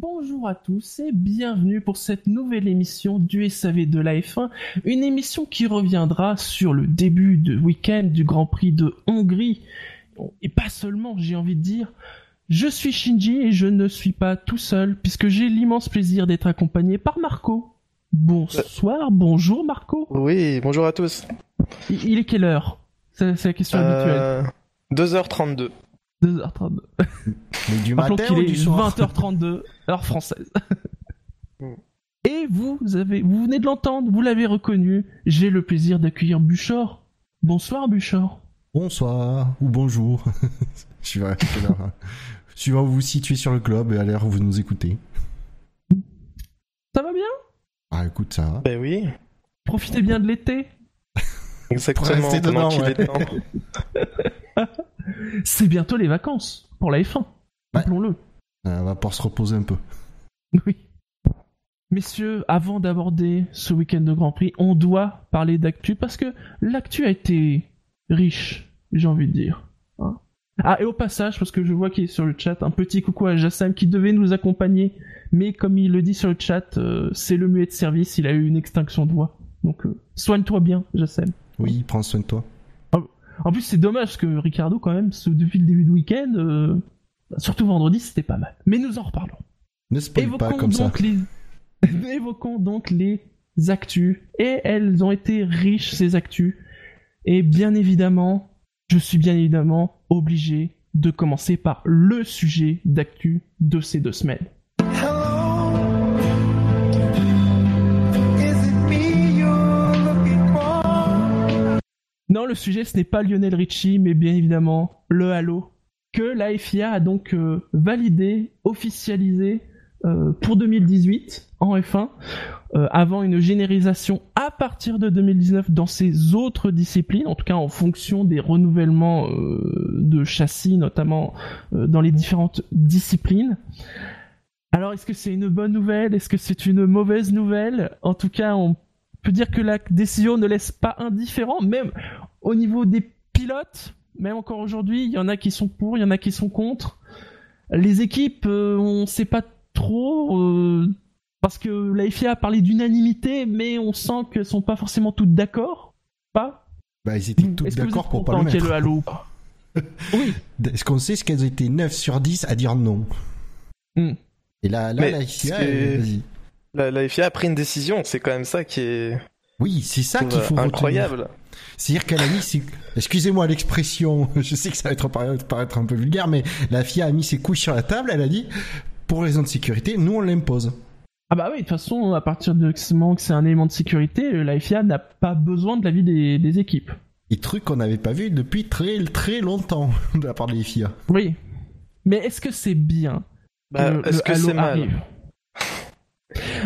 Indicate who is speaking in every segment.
Speaker 1: Bonjour à tous et bienvenue pour cette nouvelle émission du SAV de la F1, une émission qui reviendra sur le début de week-end du Grand Prix de Hongrie. Et pas seulement, j'ai envie de dire. Je suis Shinji et je ne suis pas tout seul puisque j'ai l'immense plaisir d'être accompagné par Marco. Bonsoir, bonjour Marco.
Speaker 2: Oui, bonjour à tous.
Speaker 1: Il est quelle heure? C'est c'est la question habituelle.
Speaker 2: Euh, 2h32.
Speaker 1: 2h32.
Speaker 3: Mais du matin
Speaker 1: qu'il
Speaker 3: ou
Speaker 1: est
Speaker 3: du soir?
Speaker 1: 20h32, heure française.
Speaker 2: Mm.
Speaker 1: Et vous, avez, vous venez de l'entendre, vous l'avez reconnu. J'ai le plaisir d'accueillir Buchor. Bonsoir Buchor.
Speaker 3: Bonsoir ou bonjour. Suivant hein. Suivant où vous vous situez sur le globe et à l'heure où vous nous écoutez.
Speaker 1: Ça va bien?
Speaker 3: Ah écoute ça. va.
Speaker 2: Ben oui,
Speaker 1: Profitez bien de l'été.
Speaker 2: exactement. pendant qu'il
Speaker 3: ouais.
Speaker 2: est temps.
Speaker 1: C'est bientôt les vacances pour la F1.
Speaker 3: Ouais.
Speaker 1: Rappelons-le.
Speaker 3: Euh, On va pouvoir se reposer un peu.
Speaker 1: Oui. Messieurs, avant d'aborder ce week-end de Grand Prix, on doit parler d'actu parce que l'actu a été riche, j'ai envie de dire. Hein. ah, et au passage, parce que je vois qu'il est sur le chat, un petit coucou à Jassam qui devait nous accompagner, mais comme il le dit sur le chat, euh, c'est le muet de service, il a eu une extinction de voix. Donc, euh, soigne-toi bien, Jassam.
Speaker 3: Oui, prends soin de toi.
Speaker 1: En plus, c'est dommage parce que Ricardo, quand même, ce- depuis le début du week-end, euh, surtout vendredi, c'était pas mal. Mais nous en reparlons.
Speaker 3: Ne spoil pas comme ça.
Speaker 1: donc les évoquons donc les actus et elles ont été riches ces actus et bien évidemment je suis bien évidemment obligé de commencer par le sujet d'actu de ces deux semaines. Non, le sujet ce n'est pas Lionel Richie, mais bien évidemment le Halo que la FIA a donc euh, validé, officialisé euh, pour 2018 en F1, euh, avant une généralisation à partir de 2019 dans ses autres disciplines, en tout cas en fonction des renouvellements de châssis, notamment dans les différentes disciplines. Alors, est-ce que c'est une bonne nouvelle? Est-ce que c'est une mauvaise nouvelle? En tout cas, on peut dire que la décision ne laisse pas indifférent, même au niveau des pilotes. Même encore aujourd'hui, il y en a qui sont pour, il y en a qui sont contre. Les équipes, euh, on sait pas trop, euh, parce que la FIA a parlé d'unanimité, mais on sent qu'elles sont pas forcément toutes d'accord. Pas
Speaker 3: Bah ils étaient toutes d'accord pour pas le mettre.
Speaker 1: le halo Oui.
Speaker 3: Est-ce qu'on sait ce qu'elles été 9 sur 10 à dire non?
Speaker 1: Hmm.
Speaker 3: Et là, là
Speaker 2: Mais
Speaker 3: la FIA, elle-.
Speaker 2: La, la FIA a pris une décision, c'est quand même ça qui est
Speaker 3: Oui, c'est ça qu'il faut retenir.
Speaker 2: incroyable.
Speaker 3: C'est-à-dire qu'elle a mis ses... Excusez-moi l'expression, je sais que ça va être paraître, paraître un peu vulgaire, mais la FIA a mis ses couilles sur la table, elle a dit, pour raison de sécurité, nous on l'impose.
Speaker 1: Ah bah oui, de toute façon, à partir de ce moment que c'est un élément de sécurité, euh, la FIA n'a pas besoin de l'avis des, des équipes.
Speaker 3: Et truc qu'on n'avait pas vu depuis très très longtemps de la part des FIA.
Speaker 1: Oui. Mais est-ce que c'est bien
Speaker 2: Bah,
Speaker 1: le-
Speaker 2: Est-ce que
Speaker 1: Halo
Speaker 2: c'est mal
Speaker 1: arrive?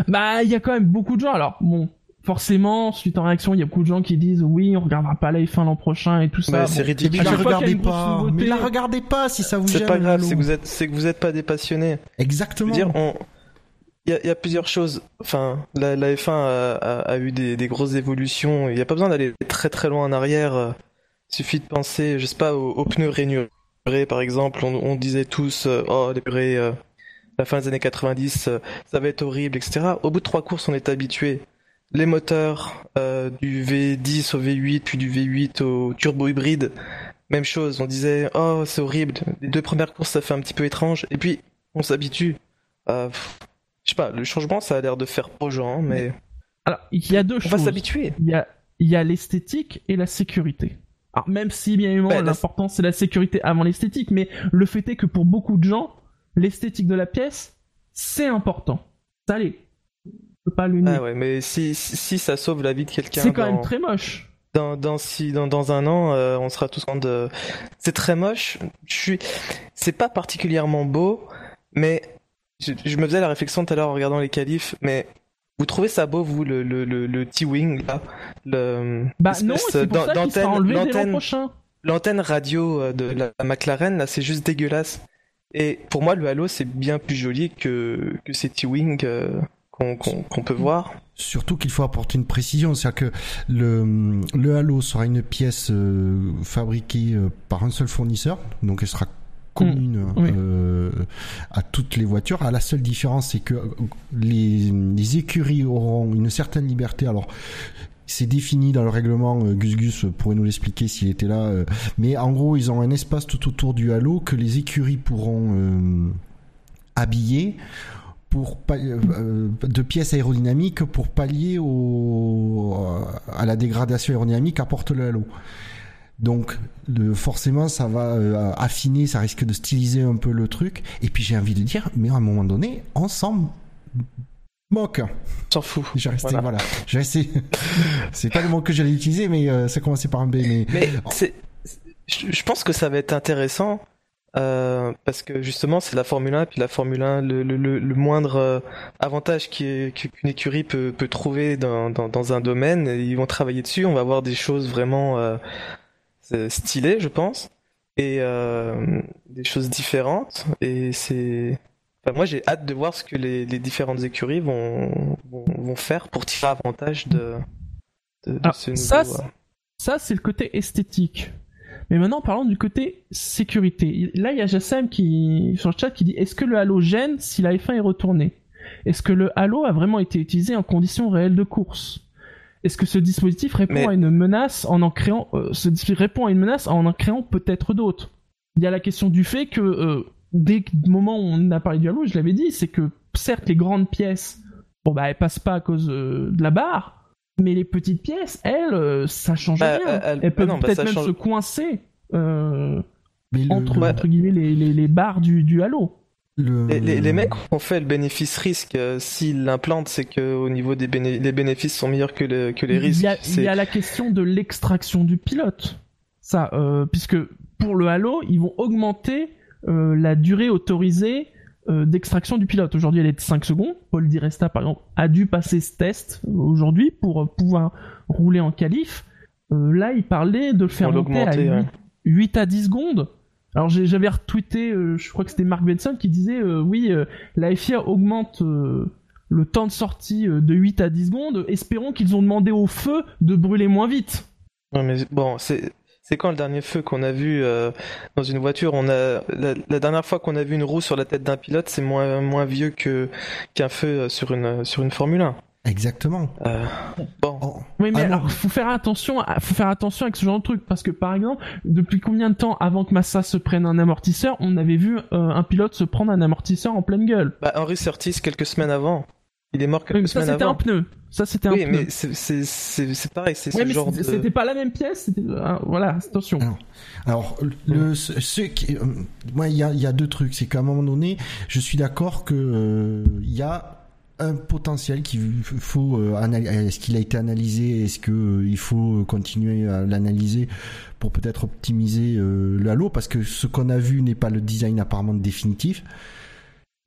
Speaker 1: Bah, il y a quand même beaucoup de gens. Alors, bon, forcément, suite en réaction, il y a beaucoup de gens qui disent oui, on regardera pas la F1 l'an prochain et tout ça.
Speaker 2: Bah,
Speaker 1: Bon.
Speaker 2: C'est
Speaker 3: Mais
Speaker 2: ridicule.
Speaker 1: à
Speaker 3: la regardez pas,
Speaker 1: nouveauté-
Speaker 3: mais la regardez pas si ça vous
Speaker 2: C'est
Speaker 3: gêne.
Speaker 2: pas grave, c'est que vous êtes, c'est que vous êtes pas des passionnés. Je
Speaker 3: Exactement.
Speaker 2: veux dire, on, il y a, il y a plusieurs choses. Enfin, la, la F1 a, a- a eu des, des grosses évolutions. Il n'y a pas besoin d'aller très très loin en arrière. Il suffit de penser, je sais pas, aux, aux pneus rainurés, par exemple. On, on disait tous, euh, oh, les purées, euh, la fin des années 90, euh, ça va être horrible, etc. Au bout de trois courses, on est habitué. Les moteurs euh, du V10 au V8, puis du V8 au turbo hybride, même chose. On disait, oh, c'est horrible. Les deux premières courses, ça fait un petit peu étrange. Et puis, on s'habitue. Euh, je sais pas, le changement, ça a l'air de faire aux gens, mais
Speaker 1: Alors, il y a deux
Speaker 2: on
Speaker 1: choses.
Speaker 2: va s'habituer.
Speaker 1: Il y a, il y a l'esthétique et la sécurité. Alors, même si, bien évidemment,
Speaker 2: la-
Speaker 1: l'important c'est la sécurité avant l'esthétique, mais le fait est que pour beaucoup de gens, l'esthétique de la pièce, c'est important. Ça l'est. On peut pas le nier.
Speaker 2: Ah ouais, mais si, si, si ça sauve la vie de quelqu'un
Speaker 1: c'est quand
Speaker 2: dans,
Speaker 1: même très moche.
Speaker 2: dans, dans, si, dans, dans un an, euh, on sera tous en de... C'est très moche. Je suis... C'est pas particulièrement beau, mais je, je me faisais la réflexion tout à l'heure en regardant les qualifs, mais vous trouvez ça beau, vous, le, le, le, le T-Wing, là? Le,
Speaker 1: Bah non, c'est pour ça qu'il sera enlevé.
Speaker 2: L'antenne radio euh, de la McLaren, là, c'est juste dégueulasse. Et pour moi, le Halo, c'est bien plus joli que, que ces T-Wing euh, qu'on peut voir.
Speaker 3: Surtout qu'il faut apporter une précision, c'est-à-dire que le, le Halo sera une pièce euh, fabriquée par un seul fournisseur, donc elle sera commune mm. à toutes les voitures. À la seule différence, c'est que les, les, écuries auront une certaine liberté. Alors, c'est défini dans le règlement. Euh, Gus Gus pourrait nous l'expliquer s'il était là. Euh, mais en gros, ils ont un espace tout autour du halo que les écuries pourront euh, habiller pour de pièces aérodynamiques pour pallier au, à la dégradation aérodynamique qu'apporte le halo. Donc forcément ça va affiner, ça risque de styliser un peu le truc. Et puis j'ai envie de dire, mais à un moment donné, ensemble moque.
Speaker 2: S'en fout.
Speaker 3: J'ai resté, voilà. J'ai resté. c'est pas le mot que j'allais utiliser, mais euh, ça commençait par un B. Mais,
Speaker 2: je pense que ça va être intéressant. Euh, parce que justement c'est la Formule 1 puis la Formule 1 le, le, le moindre euh, avantage qu'une écurie peut, peut trouver dans, dans, dans, un domaine ils vont travailler dessus on va avoir des choses vraiment euh, stylées je pense et des choses différentes et c'est moi, j'ai hâte de voir ce que les, différentes écuries vont, vont, faire pour tirer avantage de, de, ce nouveau...
Speaker 1: Ça, euh, ça c'est le côté esthétique. Mais maintenant, parlons du côté sécurité. Là, il y a Jassem qui, sur le chat qui dit Est-ce que le Halo gêne si la F1 est retournée? Est-ce que le Halo a vraiment été utilisé en conditions réelles de course? Est-ce que ce dispositif répond à une menace en en créant, euh, ce répond à une menace en en créant peut-être d'autres? Il y a la question du fait que euh, dès le moment où on a parlé du Halo, je l'avais dit, c'est que certes les grandes pièces, bon bah elles passent pas à cause euh, de la barre, mais les petites pièces, elles, euh, ça change bah, rien. Elles, peuvent bah peut-être même se coincer euh, entre, guillemets les, les, barres du, du Halo.
Speaker 2: Les, les, mecs ont fait le bénéfice-risque. S'ils l'implantent, c'est que au niveau des les bénéfices sont meilleurs que, que les risques.
Speaker 1: Il y, a, la question de l'extraction du pilote. Ça, puisque pour le Halo, ils vont augmenter euh, la durée autorisée euh, d'extraction du pilote. Aujourd'hui, elle est de 5 secondes. Paul Di Resta, par exemple, a dû passer ce test aujourd'hui pour pouvoir rouler en qualif. Euh, là, il parlait de le faire monter à 8, à 10 secondes. Alors j'avais retweeté, je crois que c'était Mark Benson qui disait oui, la FIA augmente le temps de sortie de 8 à 10 secondes. Espérons qu'ils ont demandé au feu de brûler moins vite.
Speaker 2: mais bon, c'est c'est quand le dernier feu qu'on a vu euh, dans une voiture? On a la, dernière fois qu'on a vu une roue sur la tête d'un pilote, c'est moins moins vieux que qu'un feu euh, sur une sur une Formule 1.
Speaker 3: Exactement.
Speaker 2: Euh, bon.
Speaker 1: Oh. Oui, mais ah alors, faut faire attention, faut faire attention avec ce genre de truc parce que par exemple, depuis combien de temps avant que Massa se prenne un amortisseur, on avait vu un pilote se prendre un amortisseur en pleine gueule?
Speaker 2: Bah Henry Surtis quelques semaines avant. Il est mort quelques semaines
Speaker 1: avant. Ça c'était un pneu. Ça, c'était un
Speaker 2: oui, mais c'est pareil, c'est ce genre de...
Speaker 1: C'était pas la même pièce, euh, voilà, attention.
Speaker 3: Alors, le, ce qui... Euh, moi, il y a, y a, deux trucs. C'est qu'à un moment donné, je suis d'accord que euh, il y a un potentiel qu'il faut analyser. Est-ce qu'il a été analysé Est-ce que il faut continuer à l'analyser pour peut-être optimiser le halo Parce que ce qu'on a vu n'est pas le design apparemment définitif.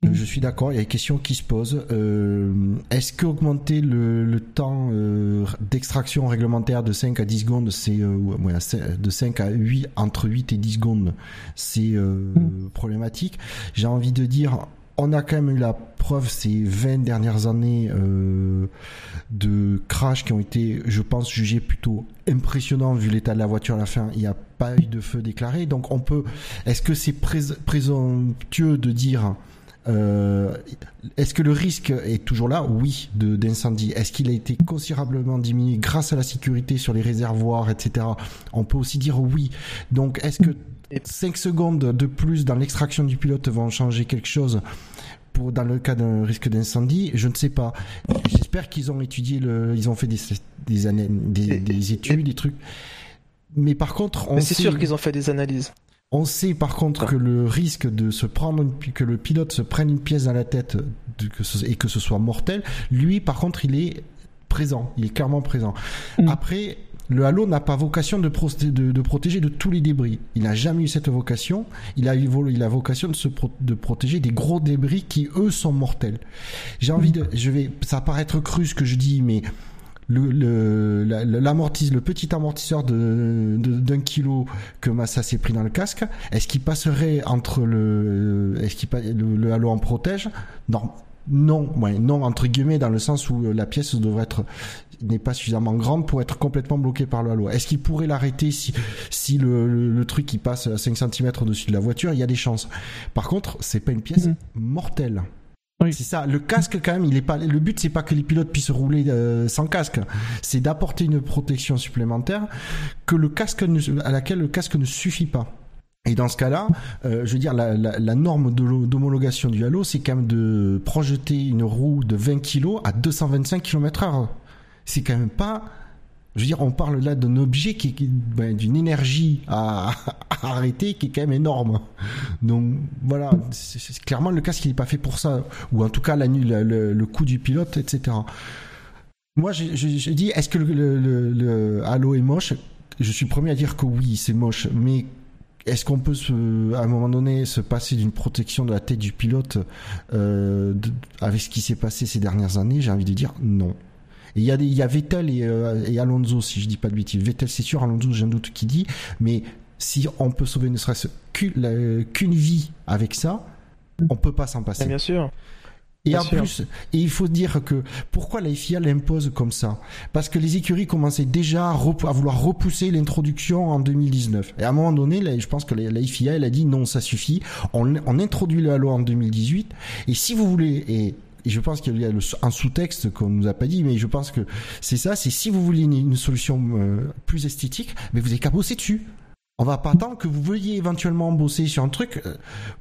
Speaker 3: Euh, je suis d'accord, il y a des questions qui se posent. Euh, est-ce qu'augmenter le, le temps euh, d'extraction réglementaire de 5 à 10 secondes, c'est de 5 à 8, entre 8 et 10 secondes, c'est mm. problématique? J'ai envie de dire, on a quand même eu la preuve ces 20 dernières années de crash qui ont été, je pense, jugés plutôt impressionnants vu l'état de la voiture à la fin. Il n'y a pas eu de feu déclaré. Donc on peut... Est-ce que c'est présomptueux de dire euh, est-ce que le risque est toujours là? Oui, d'incendie. Est-ce qu'il a été considérablement diminué grâce à la sécurité sur les réservoirs, etc. On peut aussi dire oui. Donc, est-ce que 5 secondes de plus dans l'extraction du pilote vont changer quelque chose pour, dans le cas d'un risque d'incendie, je ne sais pas. J'espère qu'ils ont étudié le, ils ont fait des, des, des, des études, des trucs. Mais par contre,
Speaker 2: on. c'est sûr qu'ils ont fait des analyses.
Speaker 3: On sait par contre que le risque de se prendre que le pilote se prenne une pièce dans la tête et que ce soit mortel, lui par contre il est présent, il est clairement présent. Mm. Après, le halo n'a pas vocation de, de, protéger de tous les débris. Il n'a jamais eu cette vocation. Il a, il a vocation de, se de protéger des gros débris qui, eux, sont mortels. J'ai envie de... Je vais, ça paraître cru ce que je dis, mais le, le, le petit amortisseur de, d'un kilo que Massa s'est pris dans le casque, est-ce qu'il passerait entre le, est-ce qu'il le, le halo en protège? Non, non, ouais, non entre guillemets dans le sens où la pièce devrait être n'est pas suffisamment grande pour être complètement bloquée par le halo. Est-ce qu'il pourrait l'arrêter si, si le, le, truc qui passe à 5 cm au-dessus de la voiture? Il y a des chances. Par contre, c'est pas une pièce mhm. mortelle. C'est ça. Le casque, quand même, il est pas. Le but, c'est pas que les pilotes puissent rouler euh, sans casque. C'est d'apporter une protection supplémentaire que le casque à laquelle le casque ne suffit pas. Et dans ce cas-là, euh, je veux dire, la, la, la norme d'homologation du halo, c'est quand même de projeter une roue de 20 kg à 225 km/h c'est quand même pas je veux dire, on parle là d'un objet qui, ben, d'une énergie à, arrêter qui est quand même énorme. Donc voilà, c'est, clairement le casque il n'est pas fait pour ça, ou en tout cas le, le coût du pilote, etc. Moi, je, dis, est-ce que le, le, Halo est moche? Je suis premier à dire que oui, c'est moche, mais est-ce qu'on peut se, à un moment donné se passer d'une protection de la tête du pilote euh, avec ce qui s'est passé ces dernières années? J'ai envie de dire non il y a il y a Vettel euh, et, Alonso, si je dis pas de bêtises. Vettel, c'est sûr, Alonso, j'ai un doute qui dit, mais si on peut sauver ne serait-ce qu'une vie avec ça, on peut pas s'en passer.
Speaker 2: Bien sûr.
Speaker 3: Et en plus, et il faut dire que pourquoi la FIA l'impose comme ça? Parce que les écuries commençaient déjà à, vouloir repousser l'introduction en 2019. Et à un moment donné, là, je pense que la, FIA elle a dit non, ça suffit. On, on introduit la loi en 2018. Et si vous voulez, et et je pense qu'il y a un sous-texte qu'on nous a pas dit, mais je pense que c'est ça, c'est si vous voulez une, solution euh, plus esthétique, mais vous n'avez qu'à bosser dessus. On va pas attendre que vous veuillez éventuellement bosser sur un truc euh,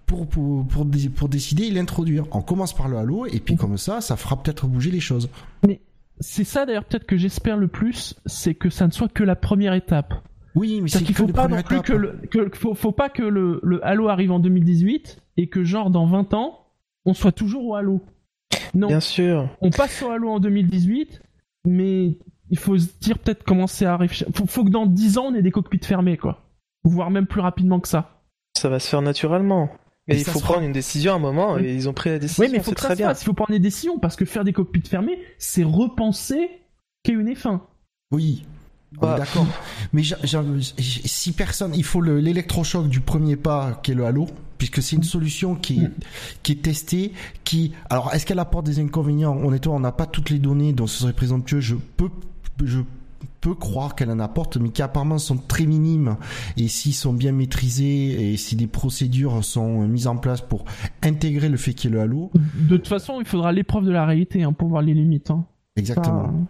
Speaker 3: pour, pour, pour, pour décider et l'introduire. On commence par le halo, et puis comme ça, ça fera peut-être bouger les choses.
Speaker 1: Mais c'est ça d'ailleurs peut-être que j'espère le plus, c'est que ça ne soit que la première étape.
Speaker 3: Oui, mais c'est qu'il
Speaker 1: faut pas non plus que le, faut, faut, pas que le, le Halo arrive en 2018 et que genre dans 20 ans, on soit toujours au Halo.
Speaker 2: Non. Bien sûr.
Speaker 1: On passe sur Halo en 2018, mais il faut se dire peut-être commencer à réfléchir. Faut, faut que dans 10 ans on ait des cockpits fermés, quoi. Voire même plus rapidement que ça.
Speaker 2: Ça va se faire naturellement. Mais il faut prendre une décision à un moment et ils ont pris la décision.
Speaker 1: Oui, mais il faut que ça se fasse. Il faut prendre des décisions parce que faire des cockpits fermés, c'est repenser qu'il y a une F1.
Speaker 3: Oui. Bah, d'accord. Mais si personne, il faut l'électrochoc du premier pas qui est le halo, puisque c'est une solution qui est, qui est testée, qui, alors est-ce qu'elle apporte des inconvénients? Honnêtement, on n'a pas toutes les données, donc ce serait présomptueux. Je peux, je peux croire qu'elle en apporte, mais qui apparemment sont très minimes. Et s'ils sont bien maîtrisés et si des procédures sont mises en place pour intégrer le fait qu'il y ait le halo.
Speaker 1: De toute façon, il faudra l'épreuve de la réalité hein, pour voir les limites. Hein.
Speaker 3: Exactement.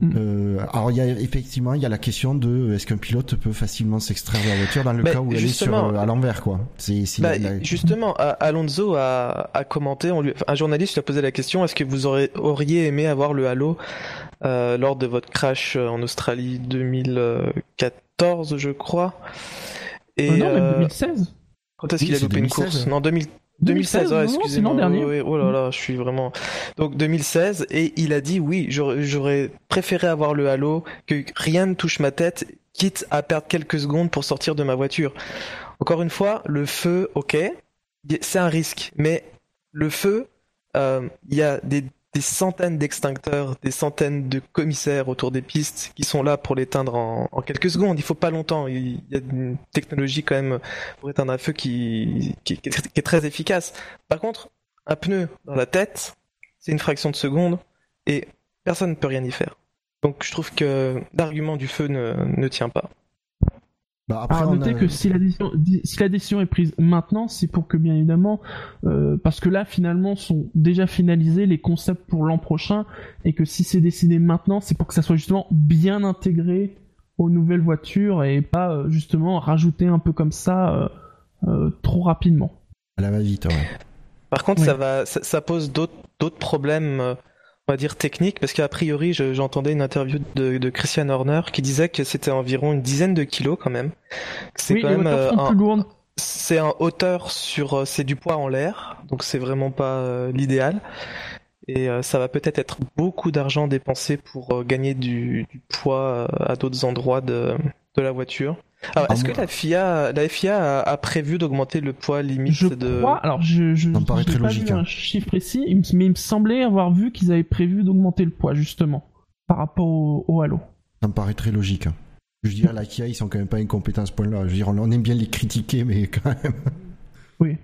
Speaker 3: Mm. Euh, alors il y a effectivement il y a la question de est-ce qu'un pilote peut facilement s'extraire de la voiture dans le cas où elle est sur, à l'envers quoi.
Speaker 2: C'est, bah, justement Alonso a, a commenté, on lui, un journaliste lui a posé la question est-ce que vous aurez, auriez aimé avoir le halo euh, lors de votre crash en Australie 2014 je crois.
Speaker 1: Et, euh, non, mais 2016.
Speaker 2: Quand est-ce qu'il a loupé une course? Non 2000, 2016, excusez-moi. dernier. oh là là, je suis vraiment. Donc 2016 et il a dit oui, j'aurais préféré avoir le halo que rien ne touche ma tête, quitte à perdre quelques secondes pour sortir de ma voiture. Encore une fois, le feu, ok, c'est un risque, mais le feu, euh, il y a des des centaines d'extincteurs, des centaines de commissaires autour des pistes qui sont là pour l'éteindre en, quelques secondes. Il faut pas longtemps. Il y a une technologie quand même pour éteindre un feu qui, est, très efficace. Par contre, un pneu dans la tête, c'est une fraction de seconde et personne ne peut rien y faire. Donc je trouve que l'argument du feu ne tient pas.
Speaker 1: Bah après, noter que si la, décision, si la décision est prise maintenant, c'est pour que bien évidemment, euh, parce que là finalement sont déjà finalisés les concepts pour l'an prochain, et que si c'est décidé maintenant, c'est pour que ça soit justement bien intégré aux nouvelles voitures et pas euh, justement rajouter un peu comme ça euh, euh trop rapidement.
Speaker 3: Elle va vite, ouais.
Speaker 2: Par contre, ça va, ça, ça pose d'autres problèmes euh, on va dire technique, parce qu'a priori, j'entendais une interview de, Christian Horner qui disait que c'était environ une dizaine de kilos quand même.
Speaker 1: C'est quand même euh, un,
Speaker 2: c'est en hauteur sur, euh, c'est du poids en l'air, donc c'est vraiment pas euh, l'idéal. et ça va peut-être être beaucoup d'argent dépensé pour gagner du, du poids à d'autres endroits de, de la voiture. Alors, est-ce que la FIA, la FIA a, a prévu d'augmenter le poids limite
Speaker 1: Je
Speaker 2: de...
Speaker 1: crois, alors je, je,
Speaker 3: Ça me paraît
Speaker 1: j'ai
Speaker 3: très
Speaker 1: pas
Speaker 3: logique,
Speaker 1: vu
Speaker 3: hein.
Speaker 1: un chiffre précis, mais il me semblait avoir vu qu'ils avaient prévu d'augmenter le poids justement par rapport au, au Halo.
Speaker 3: Ça me paraît très logique. hein. Je dirais, la Kia, ils sont quand même pas incompétents à ce point-là. Je veux dire, on on aime bien les critiquer, mais quand même.
Speaker 1: Oui.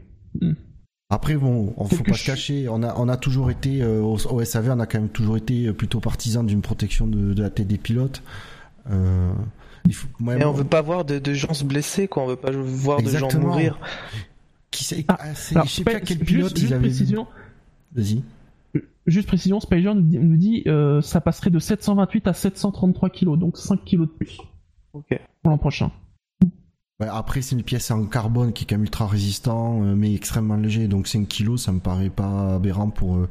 Speaker 3: Après, bon, on faut pas se
Speaker 1: ch-
Speaker 3: cacher. On a, on a toujours été, euh, au, au SAV, on a quand même toujours été euh, plutôt partisan d'une protection de, de la tête des pilotes. Euh, il faut,
Speaker 2: Et on veut pas voir de, de gens se blesser, quoi. On veut pas voir de gens mourir.
Speaker 3: qui sait,
Speaker 1: Ah,
Speaker 3: ah,
Speaker 1: Alors,
Speaker 3: je sais pas quel
Speaker 1: juste-
Speaker 3: pilote
Speaker 1: juste
Speaker 3: ils avaient
Speaker 1: précision,
Speaker 3: Vas-y.
Speaker 1: Juste précision, Spider nous dit, euh, ça passerait de 728 à 733 kilos, donc 5 kilos de plus
Speaker 2: Ok.
Speaker 1: pour l'an prochain.
Speaker 3: Ouais, après, c'est une pièce en carbone qui est quand même ultra résistant, euh, mais extrêmement léger. Donc 5 kilos, ça me paraît pas aberrant pour, euh,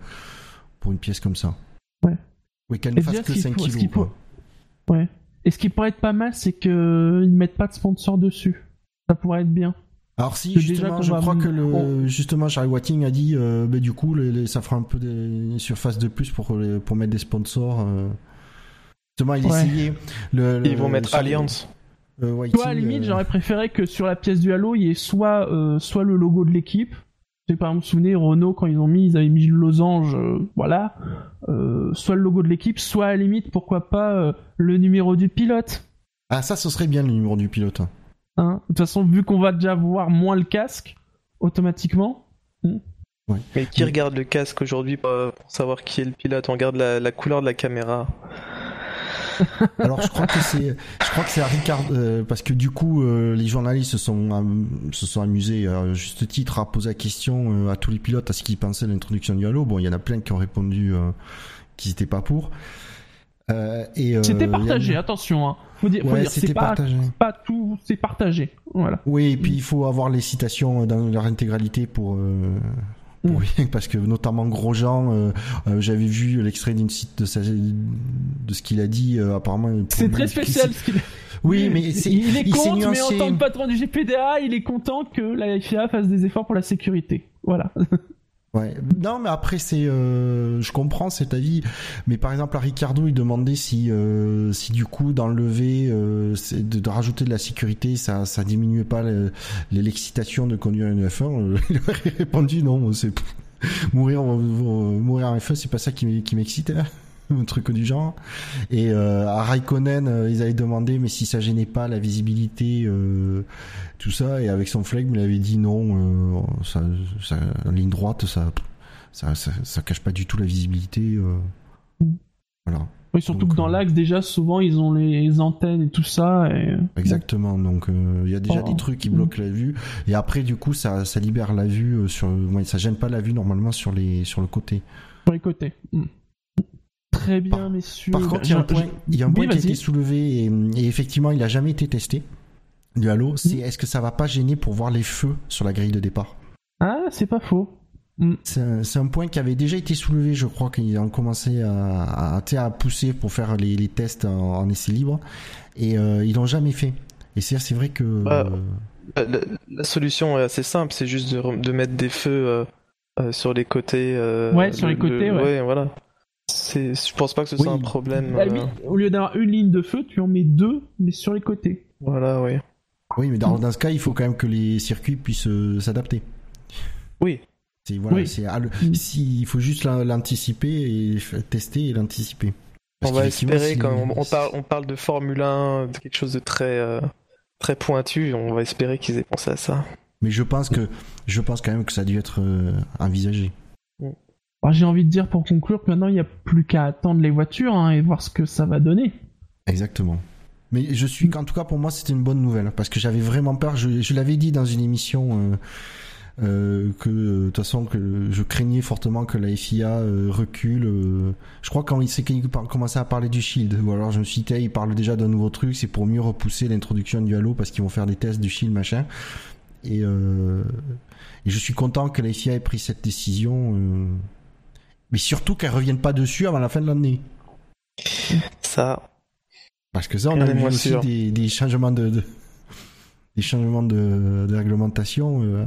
Speaker 3: pour une pièce comme ça.
Speaker 1: Ouais.
Speaker 3: Oui, qu'elle ne
Speaker 1: Et
Speaker 3: fasse que
Speaker 1: ce qu'il
Speaker 3: 5
Speaker 1: faut- ce
Speaker 3: kilos.
Speaker 1: faut-
Speaker 3: quoi.
Speaker 1: Ouais. Et ce qui pourrait être pas mal, c'est que ils mettent pas de sponsor dessus. Ça pourrait être bien.
Speaker 3: Alors si, justement, je crois que le,
Speaker 1: on-
Speaker 3: justement, Charlie Watting a dit, euh, bah, du coup, les- les- ça fera un peu des surfaces de plus pour, les- pour mettre des sponsors. euh. Justement, il
Speaker 1: Ouais.
Speaker 3: essayait. Le,
Speaker 2: Ils vont
Speaker 3: le-
Speaker 2: mettre Alliance.
Speaker 3: euh, Whiting,
Speaker 1: Toi, à la limite,
Speaker 3: euh,
Speaker 1: j'aurais préféré que sur la pièce du Halo, il y ait soit, euh, soit le logo de l'équipe. C'est par exemple, vous vous souvenez, Renault, quand ils ont mis, ils avaient mis le losange, euh, voilà. Euh, soit le logo de l'équipe, soit à la limite, pourquoi pas, euh, le numéro du pilote.
Speaker 3: Ah, ça, ce serait bien le numéro du pilote. hein.
Speaker 1: Hein. De toute façon, vu qu'on va déjà voir moins le casque, automatiquement.
Speaker 2: Mais qui regarde le casque aujourd'hui pour, pour savoir qui est le pilote? On regarde la, la couleur de la caméra.
Speaker 3: Alors je crois que c'est, je crois que c'est à Ricard, euh, parce que du coup euh, les journalistes se sont am- se sont amusés à juste titre à poser la question euh, à tous les pilotes à ce qu'ils pensaient de l'introduction du Halo. Bon, il y en a plein qui ont répondu euh, qu'ils étaient pas pour. Euh, et euh,
Speaker 1: C'était partagé, attention. Hein. Faut dire,
Speaker 3: Ouais, c'était
Speaker 1: pas,
Speaker 3: partagé.
Speaker 1: pas tout, c'est partagé. Voilà.
Speaker 3: Oui, et puis il faut avoir les citations dans leur intégralité pour.
Speaker 1: Mm.
Speaker 3: parce que notamment Grosjean, euh, euh, j'avais vu l'extrait d'une site de, sa, de ce qu'il a dit. euh, apparemment,
Speaker 1: C'est très spécial ce qu'il
Speaker 3: Oui, mais c'est,
Speaker 1: il est
Speaker 3: il
Speaker 1: contre, mais en tant que patron du GPDA, il est content que la FIA fasse des efforts pour la sécurité. Voilà.
Speaker 3: Ouais. Non, mais après c'est, euh, je comprends cet avis. Mais par exemple, à Ricardo, il demandait si, euh, si du coup d'enlever, euh, c'est- de, de rajouter de la sécurité, ça, ça diminuait pas le- le- l'excitation de conduire une F1. Euh, Il aurait répondu non, c'est mourir, mourir en F1, c'est pas ça qui m'excite. Un truc du genre. Et euh, à Raikkonen, euh, ils avaient demandé, mais si ça gênait pas la visibilité, euh, tout ça, et avec son flegme, il avait dit non, ça, ligne droite, ça, ça, ça, ça cache pas du tout la visibilité. Voilà,
Speaker 1: Oui, surtout
Speaker 3: Donc,
Speaker 1: que dans l'axe, déjà, souvent, ils ont les antennes et tout ça. Et...
Speaker 3: exactement. Donc il y a déjà
Speaker 1: Oh.
Speaker 3: des trucs qui bloquent la vue, et après du coup ça, ça libère la vue sur, ouais, ça gêne pas la vue normalement sur les, sur le côté.
Speaker 1: Sur les côtés. Mm. Très bien,
Speaker 3: Par-
Speaker 1: messieurs.
Speaker 3: Par contre, il y a un point, il y a un
Speaker 1: Oui,
Speaker 3: point qui a été soulevé et, et effectivement il a jamais été testé. Du Halo, c'est est-ce que ça va pas gêner pour voir les feux sur la grille de départ?
Speaker 1: Ah, c'est pas faux.
Speaker 3: C'est un, c'est un point qui avait déjà été soulevé, je crois qu'ils ont commencé à, à, à pousser pour faire les, les tests en, en essai libre, et euh, ils l'ont jamais fait. Et c'est vrai que
Speaker 2: Bah,
Speaker 3: euh,
Speaker 2: La, solution est assez simple, c'est juste de, mettre des feux euh, euh, sur les côtés. euh,
Speaker 1: Ouais, sur
Speaker 2: le-
Speaker 1: les côtés,
Speaker 2: le-
Speaker 1: ouais.
Speaker 2: voilà. C'est, je pense pas que ce
Speaker 3: Oui.
Speaker 2: soit un problème.
Speaker 1: La
Speaker 2: euh,
Speaker 1: limite, au lieu d'avoir une ligne de feu, tu en mets deux, mais sur les côtés.
Speaker 2: Voilà, oui.
Speaker 3: oui, mais dans, dans ce cas, il faut quand même que les circuits puissent euh, s'adapter.
Speaker 2: Oui.
Speaker 3: C'est voilà,
Speaker 1: Oui.
Speaker 3: c'est ah, le-
Speaker 1: Mm.
Speaker 3: si, il faut juste l'an- l'anticiper et tester et l'anticiper.
Speaker 2: On va espérer
Speaker 3: si-
Speaker 2: quand on, on parle, on parle de Formule 1, de quelque chose de très, euh, très pointu. On va espérer qu'ils aient pensé à ça.
Speaker 3: Mais je pense que je pense quand même que ça a dû être euh, envisagé.
Speaker 1: J'ai envie de dire pour conclure que maintenant, il n'y a plus qu'à attendre les voitures hein, et voir ce que ça va donner.
Speaker 3: Exactement. Mais je suis, en tout cas pour moi, c'était une bonne nouvelle parce que j'avais vraiment peur. Je, l'avais dit dans une émission euh, euh, que de toute façon que je craignais fortement que la FIA euh, recule. je crois quand il s'est commençait à parler du Shield, ou alors je me suis dit, il parle déjà d'un nouveau truc, c'est pour mieux repousser l'introduction du Halo parce qu'ils vont faire des tests du Shield machin. Et, je suis content que la FIA ait pris cette décision, mais surtout qu'elle revienne pas dessus avant la fin de l'année.
Speaker 2: Ça,
Speaker 3: Parce que ça, on a vu aussi des, des changements de, de- des changements de, de réglementation euh,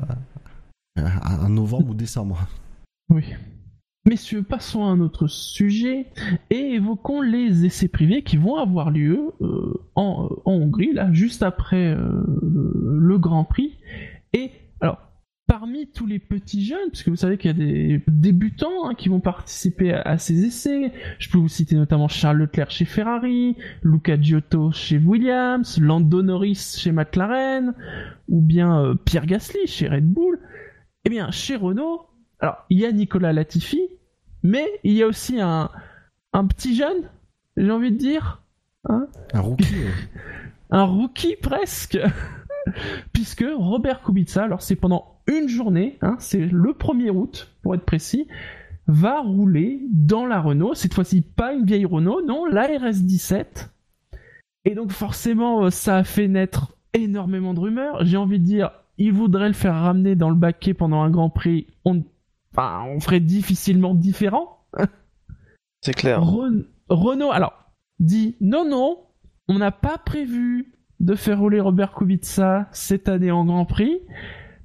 Speaker 3: en novembre ou décembre.
Speaker 1: Oui. Messieurs, passons à un autre sujet et évoquons les essais privés qui vont avoir lieu euh, en, Hongrie, là, juste après euh, le, Grand Prix. Et parmi tous les petits jeunes, puisque vous savez qu'il y a des débutants hein, qui vont participer à, ces essais, je peux vous citer notamment Charles Leclerc chez Ferrari, Luca Giotto chez Williams, Lando Norris chez McLaren, ou bien euh, Pierre Gasly chez Red Bull. Eh bien, chez Renault, alors il y a Nicolas Latifi, mais il y a aussi un, un petit jeune, j'ai envie de dire.
Speaker 3: Hein un rookie.
Speaker 1: un rookie presque. Puisque Robert Kubica, alors c'est pendant une journée, hein, c'est le 1er août pour être précis, va rouler dans la Renault. Cette fois-ci, pas une vieille Renault, non, la RS17. Et donc forcément, euh, ça a fait naître énormément de rumeurs. J'ai envie de dire, il voudrait le faire ramener dans le baquet pendant un Grand Prix. On on ferait difficilement différent.
Speaker 2: C'est clair.
Speaker 1: Renault, alors, dit non, non, on n'a pas prévu de faire rouler Robert Kubica cette année en Grand Prix,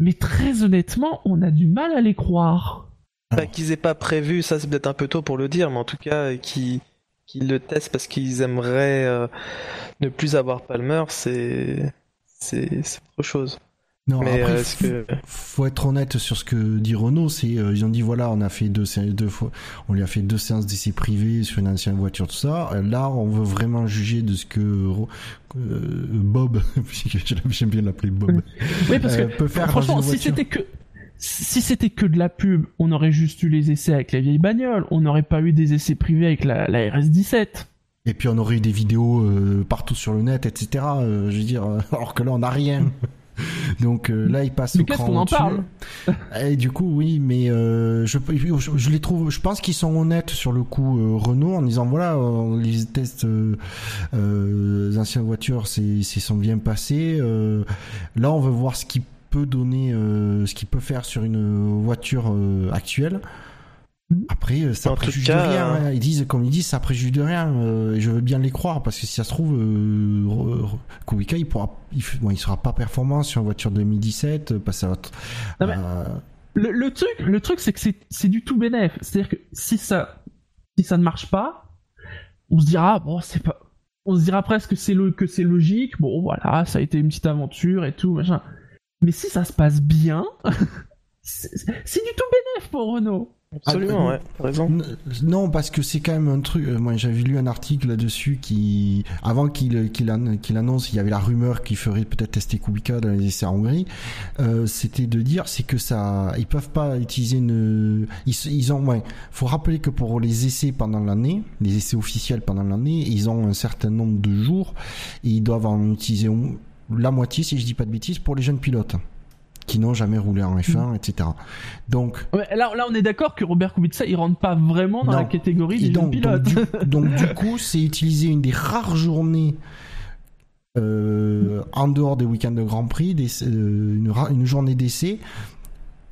Speaker 1: mais très honnêtement, on a du mal à les croire.
Speaker 2: Bah, qu'ils aient pas prévu, ça c'est peut-être un peu tôt pour le dire, mais en tout cas, qu'ils le testent parce qu'ils aimeraient euh, ne plus avoir Palmer, c'est c'est autre chose.
Speaker 3: Non, mais après, faut être honnête sur ce que dit Renault. C'est euh, ils ont dit voilà, on a fait deux, deux fois, on lui a fait deux séances d'essai privés sur une ancienne voiture, tout ça. Là, on veut vraiment juger de ce que euh, Bob, j'aime bien l'appeler Bob,
Speaker 1: oui, parce euh, que peut faire. Franchement, si c'était que si c'était que de la pub, on aurait juste eu les essais avec la vieille bagnole. On n'aurait pas eu des essais privés avec la, la RS17.
Speaker 3: Et puis on aurait eu des vidéos partout sur le net, etc. je veux dire, alors que là on n'a rien. Donc euh, là, il passe au
Speaker 1: cran en parle
Speaker 3: Et du coup, oui, mais euh, je, je, les trouve. Je pense qu'ils sont honnêtes sur le coup euh, Renault en disant voilà, les tests anciennes voitures, c'est sont bien passés. là, on veut voir ce qu'il peut donner, ce qu'il peut faire sur une voiture actuelle. Après, euh, ça préjuge de rien. Hein. Ils disent, comme ils disent, ça préjuge de rien. Euh, je veux bien les croire parce que si ça se trouve, euh, Kubica, il pourra, il, il, sera pas performant sur une voiture 2017. Parce
Speaker 1: le, le, truc, le truc, c'est que c'est du tout bénéf. C'est-à-dire que si ça, si ça ne marche pas, on se dira, bon, c'est pas, on se dira presque que c'est le, que c'est logique. Bon, voilà, ça a été une petite aventure et tout, machin. Mais si ça se passe bien, c'est du tout bénéf pour Renault.
Speaker 2: Absolument, ah, ouais, raison.
Speaker 3: Non, parce que c'est quand même un truc. Euh, moi, j'avais lu un article là-dessus qui, avant qu'il qu'il annonce, il y avait la rumeur qu'il ferait peut-être tester Kubica dans les essais en Hongrie. Euh, C'était de dire, c'est que ça, ils peuvent pas utiliser une. Ils, ils ont, ouais. Faut rappeler que pour les essais pendant l'année, les essais officiels pendant l'année, ils ont un certain nombre de jours et ils doivent en utiliser la moitié, si je dis pas de bêtises, pour les jeunes pilotes qui n'ont jamais roulé en F1, mm. etc. Donc
Speaker 1: là, là, on est d'accord que Robert Kubica, il rentre pas vraiment dans la catégorie des donc, pilotes.
Speaker 3: Donc du, coup, c'est utiliser une des rares journées euh, en dehors des week-ends de Grand Prix, des, euh, une, une, journée d'essai.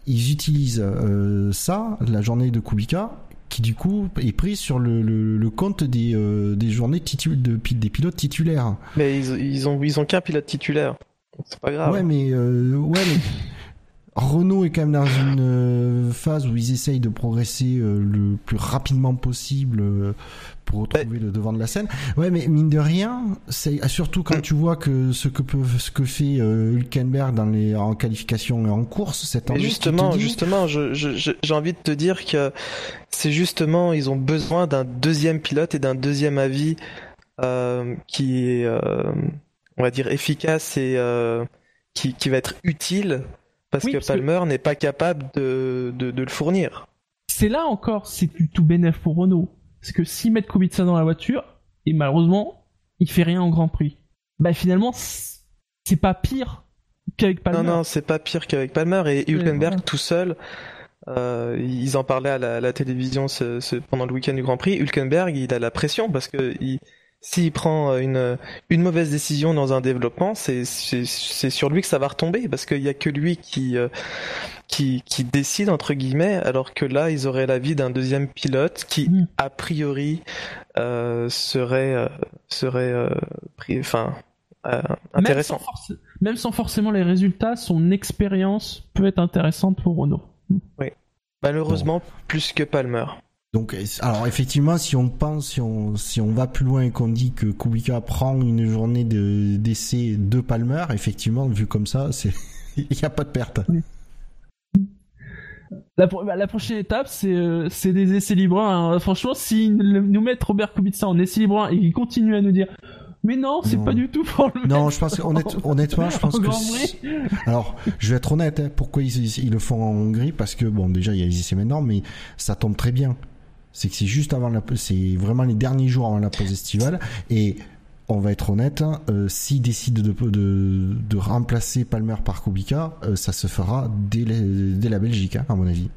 Speaker 3: Ils utilisent euh, ça, la journée de Kubica, qui du coup est prise sur le, le, compte des, euh, des journées de, des pilotes titulaires.
Speaker 2: Mais ils, ils ont ils ont qu'un pilote titulaire. C'est pas grave.
Speaker 3: Ouais, mais, euh, ouais, mais Renault est quand même dans une euh, phase où ils essayent de progresser euh, le plus rapidement possible pour retrouver le devant de la scène. Ouais, mais mine de rien, c'est surtout quand mm. tu vois que ce que peut, ce que fait Hülkenberg dans les en qualification et en course cette année.
Speaker 2: Justement, justement, j'ai je, envie de te dire que c'est justement ils ont besoin d'un deuxième pilote et d'un deuxième avis qui est on va dire efficace et euh, qui, va être utile parce que Palmer n'est pas capable de, le fournir.
Speaker 1: C'est là encore, c'est du tout bénéf pour Renault. C'est que s'ils mettent Kubica dans la voiture, et malheureusement, il fait rien en Grand Prix. Bah finalement, c'est pas pire qu'avec Palmer.
Speaker 2: Non, non, c'est pas pire qu'avec Palmer. Et Hülkenberg tout seul, euh, ils en parlaient à la, télévision pendant le week-end du Grand Prix. Hülkenberg, il a la pression parce que il, s'il prend une, une mauvaise décision dans un développement, c'est sur lui que ça va retomber parce qu'il y a que lui qui, euh, qui, qui décide entre guillemets, alors que là ils auraient l'avis d'un deuxième pilote qui mm. a priori euh, serait euh, serait euh, enfin intéressant.
Speaker 1: Même sans, même sans, forcément les résultats, son expérience peut être intéressante pour Renault.
Speaker 2: Oui. Malheureusement, plus que Palmer.
Speaker 3: Donc, alors effectivement, si on pense, si on, si on va plus loin et qu'on dit que Kubica prend une journée de d'essai de Palmer, effectivement, vu comme ça, c'est il n'y a pas de perte.
Speaker 1: La, bah, la, prochaine étape, c'est euh, des essais libres. Hein. Franchement, s'ils nous mettent Robert Kubica en essai libre et ils continuent à nous dire mais non, c'est pas du tout pour le
Speaker 3: Non, je pense honnêtement, je pense que alors, je vais être honnête. Hein, pourquoi ils, le font en Hongrie? Parce que bon, déjà il y a les essais maintenant, mais ça tombe très bien. C'est que c'est juste avant la, c'est vraiment les derniers jours avant la pause estivale et on va être honnête, hein, euh, s'ils décident de, de, de, remplacer Palmer par Kubica, euh, ça se fera dès, dès la Belgique, hein, à mon avis.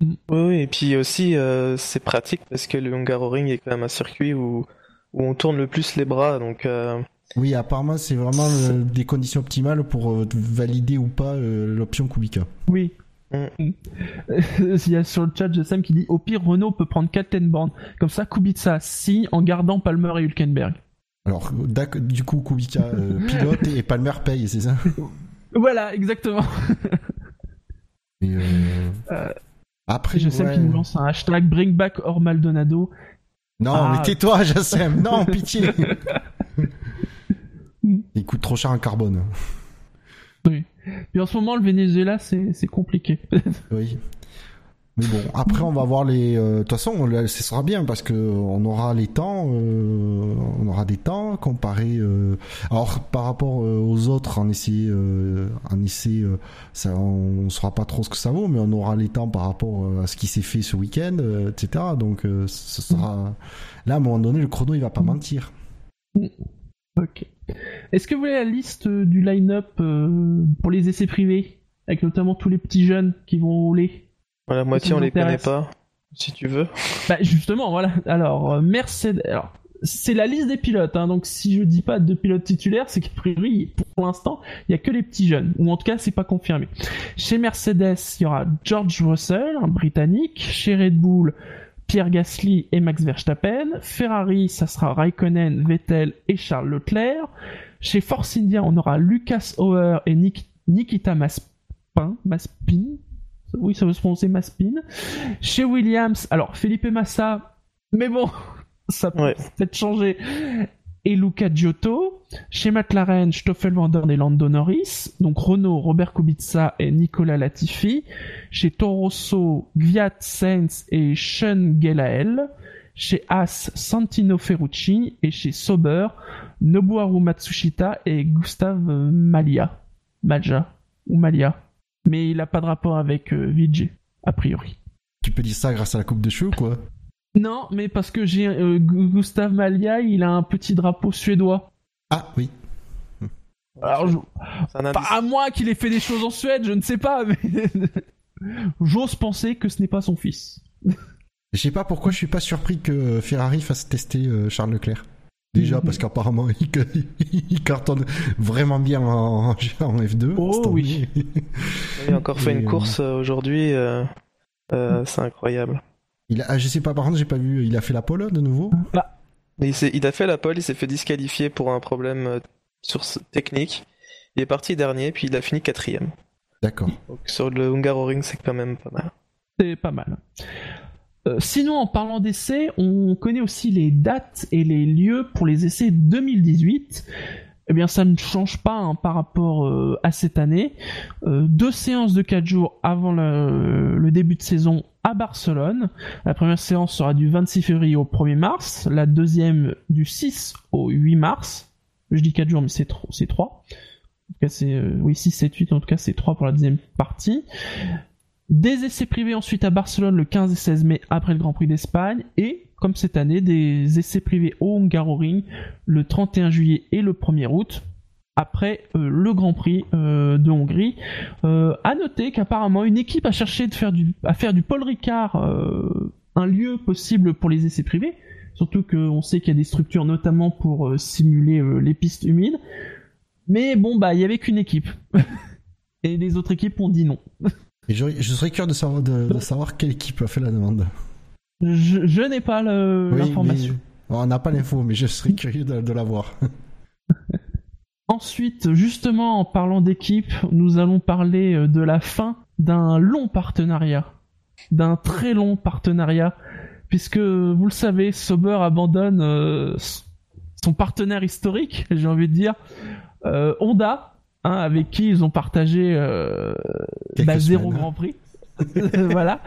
Speaker 2: Oui, oui, et puis aussi euh, c'est pratique parce que le Hungaroring est quand même un circuit où où on tourne le plus les bras. Donc, euh...
Speaker 3: Oui, apparemment, c'est vraiment des conditions optimales pour euh, valider ou pas euh, l'option Kubica.
Speaker 1: Oui. Mm. Il y a sur le chat Sam qui dit au pire Renault peut prendre Kaltenborn comme ça Kubica signe en gardant Palmer et Hülkenberg.
Speaker 3: Alors du coup Kubica euh, pilote et Palmer paye c'est ça?
Speaker 1: Voilà exactement. Après je sais qu'il lance un hashtag Bring Back or Maldonado
Speaker 3: non, mais ah. tais-toi, Jassem. Non, pitié. Il coûte trop cher en carbone.
Speaker 1: Oui. Puis en ce moment, le Venezuela, c'est compliqué.
Speaker 3: oui. Mais bon, après on va voir les. Euh, de toute façon, ce sera bien parce que on aura les temps, euh, on aura des temps comparé. Euh, alors par rapport aux autres, en essai, en essai, ça, on, ne saura pas trop ce que ça vaut, mais on aura les temps par rapport à ce qui s'est fait ce week-end, etc. Donc ce sera là à un moment donné, le chrono il va pas mentir.
Speaker 1: Ok. Est-ce que vous voulez la liste du line-up pour les essais privés, avec notamment tous les petits jeunes qui vont rouler?
Speaker 2: La moitié, on les connaît pas, si tu veux.
Speaker 1: Bah justement, voilà. Alors, euh, Mercedes. Alors, c'est la liste des pilotes, hein. donc si je dis pas de pilotes titulaires, c'est qu'a priori, pour l'instant, il y a que les petits jeunes, ou en tout cas, c'est pas confirmé. Chez Mercedes, il y aura George Russell, un britannique. Chez Red Bull, Pierre Gasly et Max Verstappen. Ferrari, ça sera Raikkonen, Vettel et Charles Leclerc. Chez Force India, on aura Lucas Hauer et Nikita Maspin, Maspin, oui, ça veut se prononcer Maspin. Chez Williams, alors Felipe Massa, mais bon, ça peut peut-être changer. Et Luca Giotto. Chez McLaren, Stoffel Van et Lando Norris. Donc Renault, Robert Kubica et Nicolas Latifi. Chez Toro Rosso, Gviat Sainz et Sean Gelael. Chez As, Santino Ferrucci. Et chez Sauber, Nobuharu Matsushita et Gustav Malia. Malja. Ou Malia mais il n'a pas de rapport avec euh, a priori.
Speaker 3: Tu peux dire ça grâce à la coupe de cheveux, quoi?
Speaker 1: Non, mais parce que j'ai euh, Gustav Malia, il a un petit drapeau suédois.
Speaker 3: Ah oui.
Speaker 1: Alors, pas à moi qu'il ait fait des choses en Suède, je ne sais pas, mais j'ose penser que ce n'est pas son fils.
Speaker 3: Je sais pas pourquoi je suis pas surpris que Ferrari fasse tester euh, Charles Leclerc. Déjà mhm. parce qu'apparemment il, cartonne vraiment bien en, F2.
Speaker 1: Oh oui.
Speaker 2: il a encore fait une course euh, aujourd'hui, euh, euh, c'est incroyable.
Speaker 3: Il a, je sais pas par contre j'ai pas vu, il a fait la pole de nouveau?
Speaker 2: Il, il, a fait la pole, il s'est fait disqualifier pour un problème sur technique. Il est parti dernier puis il a fini quatrième.
Speaker 3: D'accord.
Speaker 2: Sur le Hungaroring c'est quand même pas mal.
Speaker 1: C'est pas mal. Euh, sinon, en parlant d'essais, on connaît aussi les dates et les lieux pour les essais 2018. Eh bien, ça ne change pas hein, par rapport euh, à cette année. Euh, deux séances de 4 jours avant le, début de saison à Barcelone. La première séance sera du 26 février au 1er mars. La deuxième du 6 au 8 mars. Je dis 4 jours, mais c'est 3. En tout cas, c'est, oui, 6, 7, 8, en tout cas, c'est 3 pour la deuxième partie. Des essais privés ensuite à Barcelone le 15 et 16 mai après le Grand Prix d'Espagne et comme cette année des essais privés au Hungaroring le 31 juillet et le 1er août après euh, le Grand Prix euh, de Hongrie. Euh, à noter qu'apparemment une équipe a cherché faire du, à faire du Paul Ricard un lieu possible pour les essais privés, surtout qu'on sait qu'il y a des structures notamment pour simuler les pistes humides. Mais bon bah il y avait qu'une équipe et les autres équipes ont dit non.
Speaker 3: je, serais curieux de savoir, de, savoir quelle équipe a fait la demande.
Speaker 1: Je, n'ai pas l'information.
Speaker 3: on n'a pas l'info, mais je serais curieux de, de la voir.
Speaker 1: Ensuite, justement, en parlant d'équipe, nous allons parler euh, de la fin d'un long partenariat d'un très long partenariat, puisque vous le savez, Sauber abandonne euh, son partenaire historique, j'ai envie de dire, euh, Honda, hein, avec qui ils ont partagé euh, bah, zéro Grand Prix. voilà,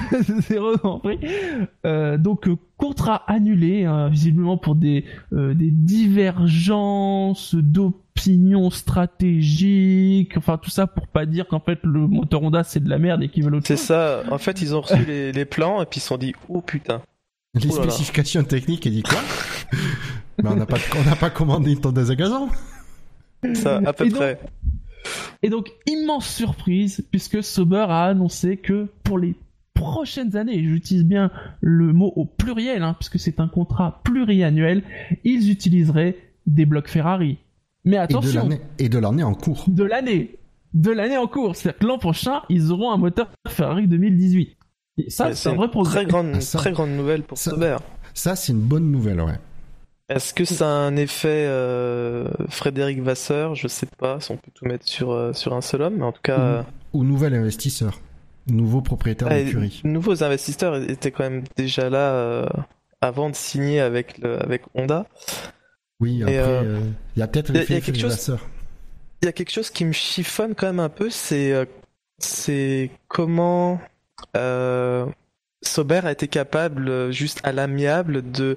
Speaker 1: zéro Grand Prix. Euh, donc euh, contrat annulé, hein, visiblement pour des euh, des divergences d'opinion stratégiques, enfin tout ça pour pas dire qu'en fait le moteur Honda c'est de la merde et qu'ils veulent autre
Speaker 2: C'est ça. En fait, ils ont reçu les, les plans et puis ils se sont dit oh putain.
Speaker 3: Les
Speaker 2: Oh là là.
Speaker 3: spécifications techniques, il dit quoi? Mais on n'a pas, on n'a pas commandé une tondeuse à gazon.
Speaker 2: Ça, à peu
Speaker 1: Et donc-
Speaker 2: près.
Speaker 1: Et donc, immense surprise, puisque Sauber a annoncé que pour les prochaines années, et j'utilise bien le mot au pluriel, hein, puisque c'est un contrat pluriannuel, ils utiliseraient des blocs Ferrari. Mais attention,
Speaker 3: l'année, et de l'année en cours.
Speaker 1: de l'année, de l'année en cours, c'est-à-dire que l'an prochain, ils auront un moteur Ferrari 2018. Et ça, c'est un vrai progrès.
Speaker 2: très grande,
Speaker 3: Ah, ça-
Speaker 2: très grande nouvelle pour
Speaker 3: ça-
Speaker 2: Sauber.
Speaker 3: Ça, c'est une bonne nouvelle, ouais.
Speaker 2: Est-ce que ça a un effet euh, Frédéric Vasseur? Je sais pas si on peut tout mettre sur, euh, sur un seul homme, mais en tout cas,
Speaker 3: Mhm.
Speaker 2: euh,
Speaker 3: Ou nouvel investisseur. Nouveau propriétaire
Speaker 2: ah,
Speaker 3: d'écurie.
Speaker 2: nouveaux investisseurs étaient quand même déjà là euh, avant de signer avec, le, avec Honda.
Speaker 3: Oui, après,
Speaker 2: euh,
Speaker 3: il y a peut-être l'effet
Speaker 2: chose-
Speaker 3: Vasseur.
Speaker 2: Il y a quelque chose qui me chiffonne quand même un peu, c'est c'est comment euh, Sauber a été capable, euh, juste à l'amiable, de,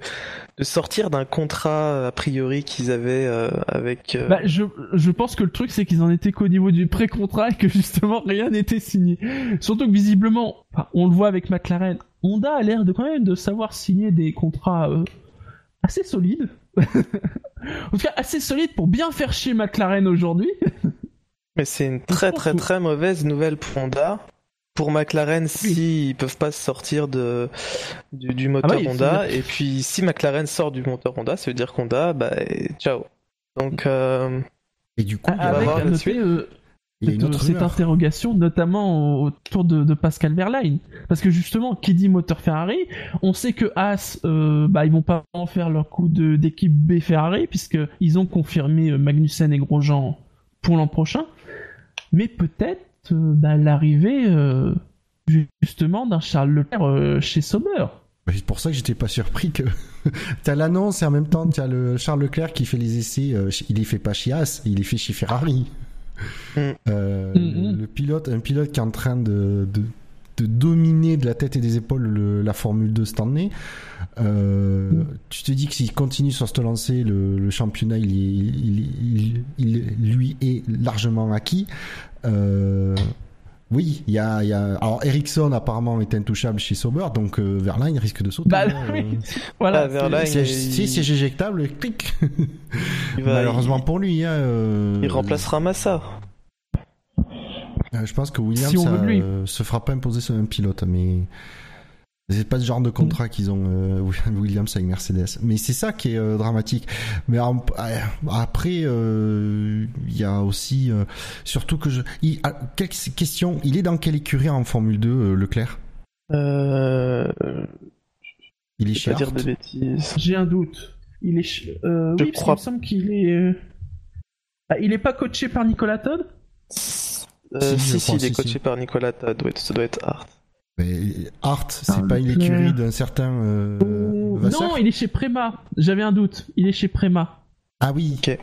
Speaker 2: de sortir d'un contrat a priori qu'ils avaient euh, avec. euh,
Speaker 1: Bah, je, je pense que le truc, c'est qu'ils en étaient qu'au niveau du pré-contrat et que justement rien n'était signé. Surtout que visiblement, on le voit avec McLaren, Honda a l'air de quand même de savoir signer des contrats euh, assez solides. en tout cas, assez solides pour bien faire chier McLaren aujourd'hui.
Speaker 2: Mais c'est une très très très mauvaise nouvelle pour Honda. Pour McLaren, s'ils peuvent pas sortir de, du, du moteur
Speaker 1: bah
Speaker 2: Honda, et puis si McLaren sort du moteur Honda, ça veut dire qu'Honda, bah, ciao. Donc, euh,
Speaker 3: Et du coup, il y a,
Speaker 2: va
Speaker 1: avec noter, euh,
Speaker 3: il y a une
Speaker 1: cette,
Speaker 3: autre
Speaker 1: cette
Speaker 3: rumeur.
Speaker 1: interrogation, notamment autour de, de Pascal Verlaine. Parce que justement, qui dit moteur Ferrari, on sait que Haas, euh, bah, ils vont pas en faire leur coup de- d'équipe B Ferrari, puisqu'ils ont confirmé euh, Magnussen et Grosjean pour l'an prochain. Mais peut-être euh, bah, l'arrivée, euh, justement, d'un Charles Leclerc euh, chez Sauber.
Speaker 3: Bah, C'est pour ça que j'étais pas surpris que t'as l'annonce et en même temps t'as le Charles Leclerc qui fait les essais. euh, il les fait pas chez As, il les fait chez Ferrari.
Speaker 2: Mm.
Speaker 3: Euh,
Speaker 1: Mm, mm.
Speaker 3: Le pilote, un pilote qui est en train de, de, de dominer de la tête et des épaules le- la Formule 2 cette année. Euh. Tu te dis que s'il continue sur ce lancé, le, le championnat il, est- il, il- il lui est largement acquis. Euh, oui, il y a, il y a. Alors Ericsson apparemment est intouchable chez Sauber, donc euh, Verlaine risque de sauter.
Speaker 1: Bah
Speaker 3: hein,
Speaker 1: oui,
Speaker 3: euh.
Speaker 1: Voilà.
Speaker 2: Ah, Verlaine,
Speaker 3: C'est-
Speaker 2: il-
Speaker 3: Si c'est éjectable, clic. Malheureusement pour lui, hein, euh,
Speaker 2: il remplacera Massa.
Speaker 3: Euh, je pense que Williams
Speaker 1: Si on veut de lui.
Speaker 3: euh, se fera pas imposer sur un pilote, mais c'est pas ce genre de contrat
Speaker 1: Mm.
Speaker 3: qu'ils ont euh, Williams avec Mercedes. Mais c'est ça qui est euh, dramatique. Mais en- après, euh, il y a aussi, euh, surtout que je, il, ah, quelle question, il est dans quelle écurie en Formule 2, euh, Leclerc?
Speaker 2: Euh,
Speaker 3: Il est
Speaker 2: je
Speaker 3: chez
Speaker 2: vais pas dire de bêtises.
Speaker 1: J'ai un doute. Il est, euh, oui, parce
Speaker 2: crois-
Speaker 1: qu'il me semble qu'il est. ah, il est pas coaché par Nicolas Todd?
Speaker 2: Euh,
Speaker 3: Si,
Speaker 2: si,
Speaker 3: crois,
Speaker 2: il est coaché
Speaker 3: si.
Speaker 2: par Nicolas ça doit être Hart.
Speaker 3: Mais Art, c'est
Speaker 1: Ah,
Speaker 3: pas une
Speaker 1: Leclerc.
Speaker 3: écurie d'un certain euh,
Speaker 1: Non, il est chez Prema. J'avais un doute. Il est chez Prema.
Speaker 3: Ah oui.
Speaker 2: Ok.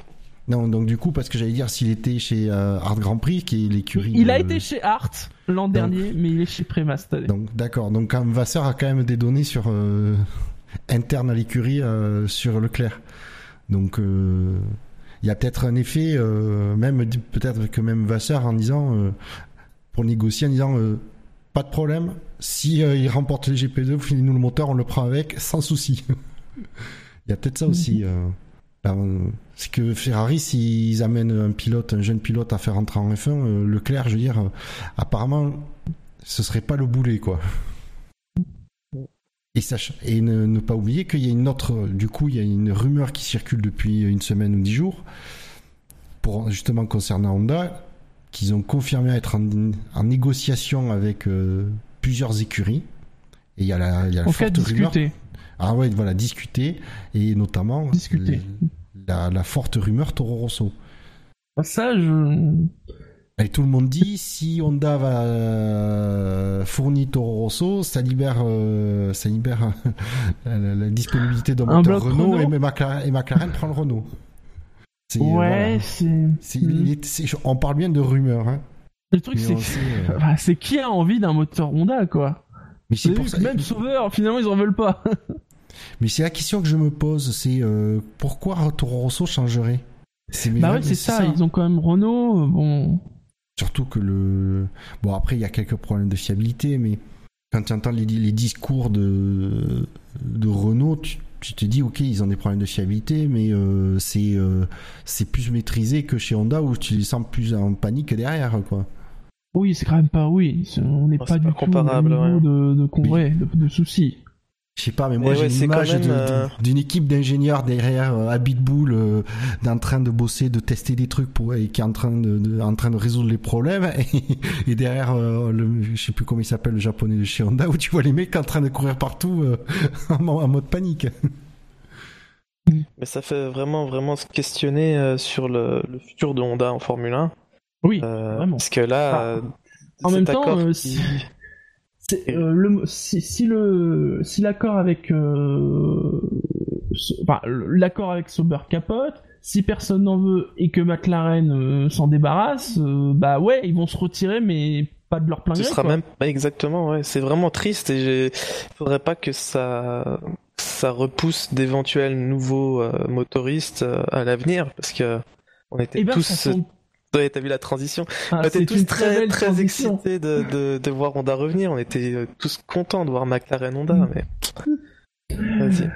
Speaker 3: Non, donc du coup, parce que j'allais dire s'il était chez euh, Art Grand Prix, qui est l'écurie.
Speaker 1: Il a été chez Hart l'an dernier, mais il est chez Prema cette année.
Speaker 3: Donc d'accord. Donc quand Vasseur a quand même des données sur euh, internes à l'écurie euh, sur Leclerc. Donc euh, il y a peut-être un effet, euh, même peut-être que même Vasseur en disant euh, pour négocier en disant euh, pas de problème. Si il remporte les GP2, vous finissez nous le moteur, on le prend avec sans souci. Il y a peut-être ça aussi. euh, c'est que Ferrari, s'ils amènent un pilote, un jeune pilote à faire entrer en F1, euh, Leclerc, je veux dire, apparemment, ce serait pas le boulet, quoi. Et, sach- et ne, ne pas oublier qu'il y a une autre, du coup, il y a une rumeur qui circule depuis une semaine ou dix jours, pour justement concernant Honda, qu'ils ont confirmé être en, en négociation avec euh, plusieurs écuries. Et il y a la, il y a la
Speaker 1: En fait,
Speaker 3: forte rumeur.
Speaker 1: discuter.
Speaker 3: Ah ouais, voilà, discuter et notamment
Speaker 1: Discuter.
Speaker 3: la, la forte rumeur Toro Rosso.
Speaker 1: Ça, je.
Speaker 3: Et tout le monde dit si Honda va euh, fournir Toro Rosso, ça libère, euh, ça libère la, la- la disponibilité d'un
Speaker 1: Un
Speaker 3: moteur Renault
Speaker 1: Renault.
Speaker 3: et McLaren, et McLaren prend le Renault.
Speaker 1: Ouais,
Speaker 3: voilà.
Speaker 1: c'est.
Speaker 3: On parle bien de rumeurs, hein.
Speaker 1: Le truc, c'est
Speaker 3: euh,
Speaker 1: Bah, c'est qui a envie d'un moteur Honda, quoi?
Speaker 3: Mais c'est pour ça.
Speaker 1: Même Sauveur, finalement, ils en veulent pas.
Speaker 3: Mais c'est la question que je me pose, c'est euh, pourquoi Toro Rosso changerait? C'est
Speaker 1: bah ouais, c'est ça, Ils ont quand même Renault. Bon.
Speaker 3: Surtout que le. Bon, après, il y a quelques problèmes de fiabilité, mais quand tu entends les, les discours de, de Renault, tu, tu te dis, ok, ils ont des problèmes de fiabilité, mais euh, c'est euh, c'est plus maîtrisé que chez Honda où tu les sens plus en panique derrière, quoi.
Speaker 1: Oui, c'est quand même pas. Oui, on n'est
Speaker 2: Oh,
Speaker 1: pas du
Speaker 2: pas
Speaker 1: tout
Speaker 2: comparable,
Speaker 1: au niveau de, de, con-
Speaker 3: Oui.
Speaker 1: ouais, de, de soucis.
Speaker 3: Je sais pas, mais moi j'ai
Speaker 2: ouais, c'est
Speaker 3: l'image
Speaker 2: euh,
Speaker 3: d'une équipe d'ingénieurs derrière euh, à Bitbull euh, en train de bosser, de tester des trucs pour et qui est en train de, de- en train de résoudre les problèmes et, et derrière euh, le je sais plus comment il s'appelle le japonais de chez Honda où tu vois les mecs en train de courir partout euh, en, mo- en mode panique.
Speaker 2: Mais ça fait vraiment, vraiment se questionner euh, sur le, le futur de Honda en Formule 1.
Speaker 1: Oui,
Speaker 2: Euh,
Speaker 1: vraiment.
Speaker 2: Parce que là,
Speaker 1: Ah.
Speaker 2: euh,
Speaker 1: En même temps, euh,
Speaker 2: qui-
Speaker 1: si- euh, le, si, si le si l'accord avec euh, ce- enfin, l'accord avec Sauber capote, si personne n'en veut et que McLaren euh, s'en débarrasse, euh, bah ouais, ils vont se retirer, mais pas de leur plein
Speaker 2: Ce
Speaker 1: gré.
Speaker 2: sera
Speaker 1: quoi.
Speaker 2: même pas exactement, ouais. C'est vraiment triste et j'ai... faudrait pas que ça, ça repousse d'éventuels nouveaux motoristes à l'avenir parce que on était
Speaker 1: Eh ben,
Speaker 2: tous. Ouais, t'as vu la transition
Speaker 1: ah,
Speaker 2: On était tous très, très excités de, de, de voir Honda revenir. On était euh, tous contents de voir McLaren Honda,
Speaker 1: Mm.
Speaker 2: mais. Vas-y.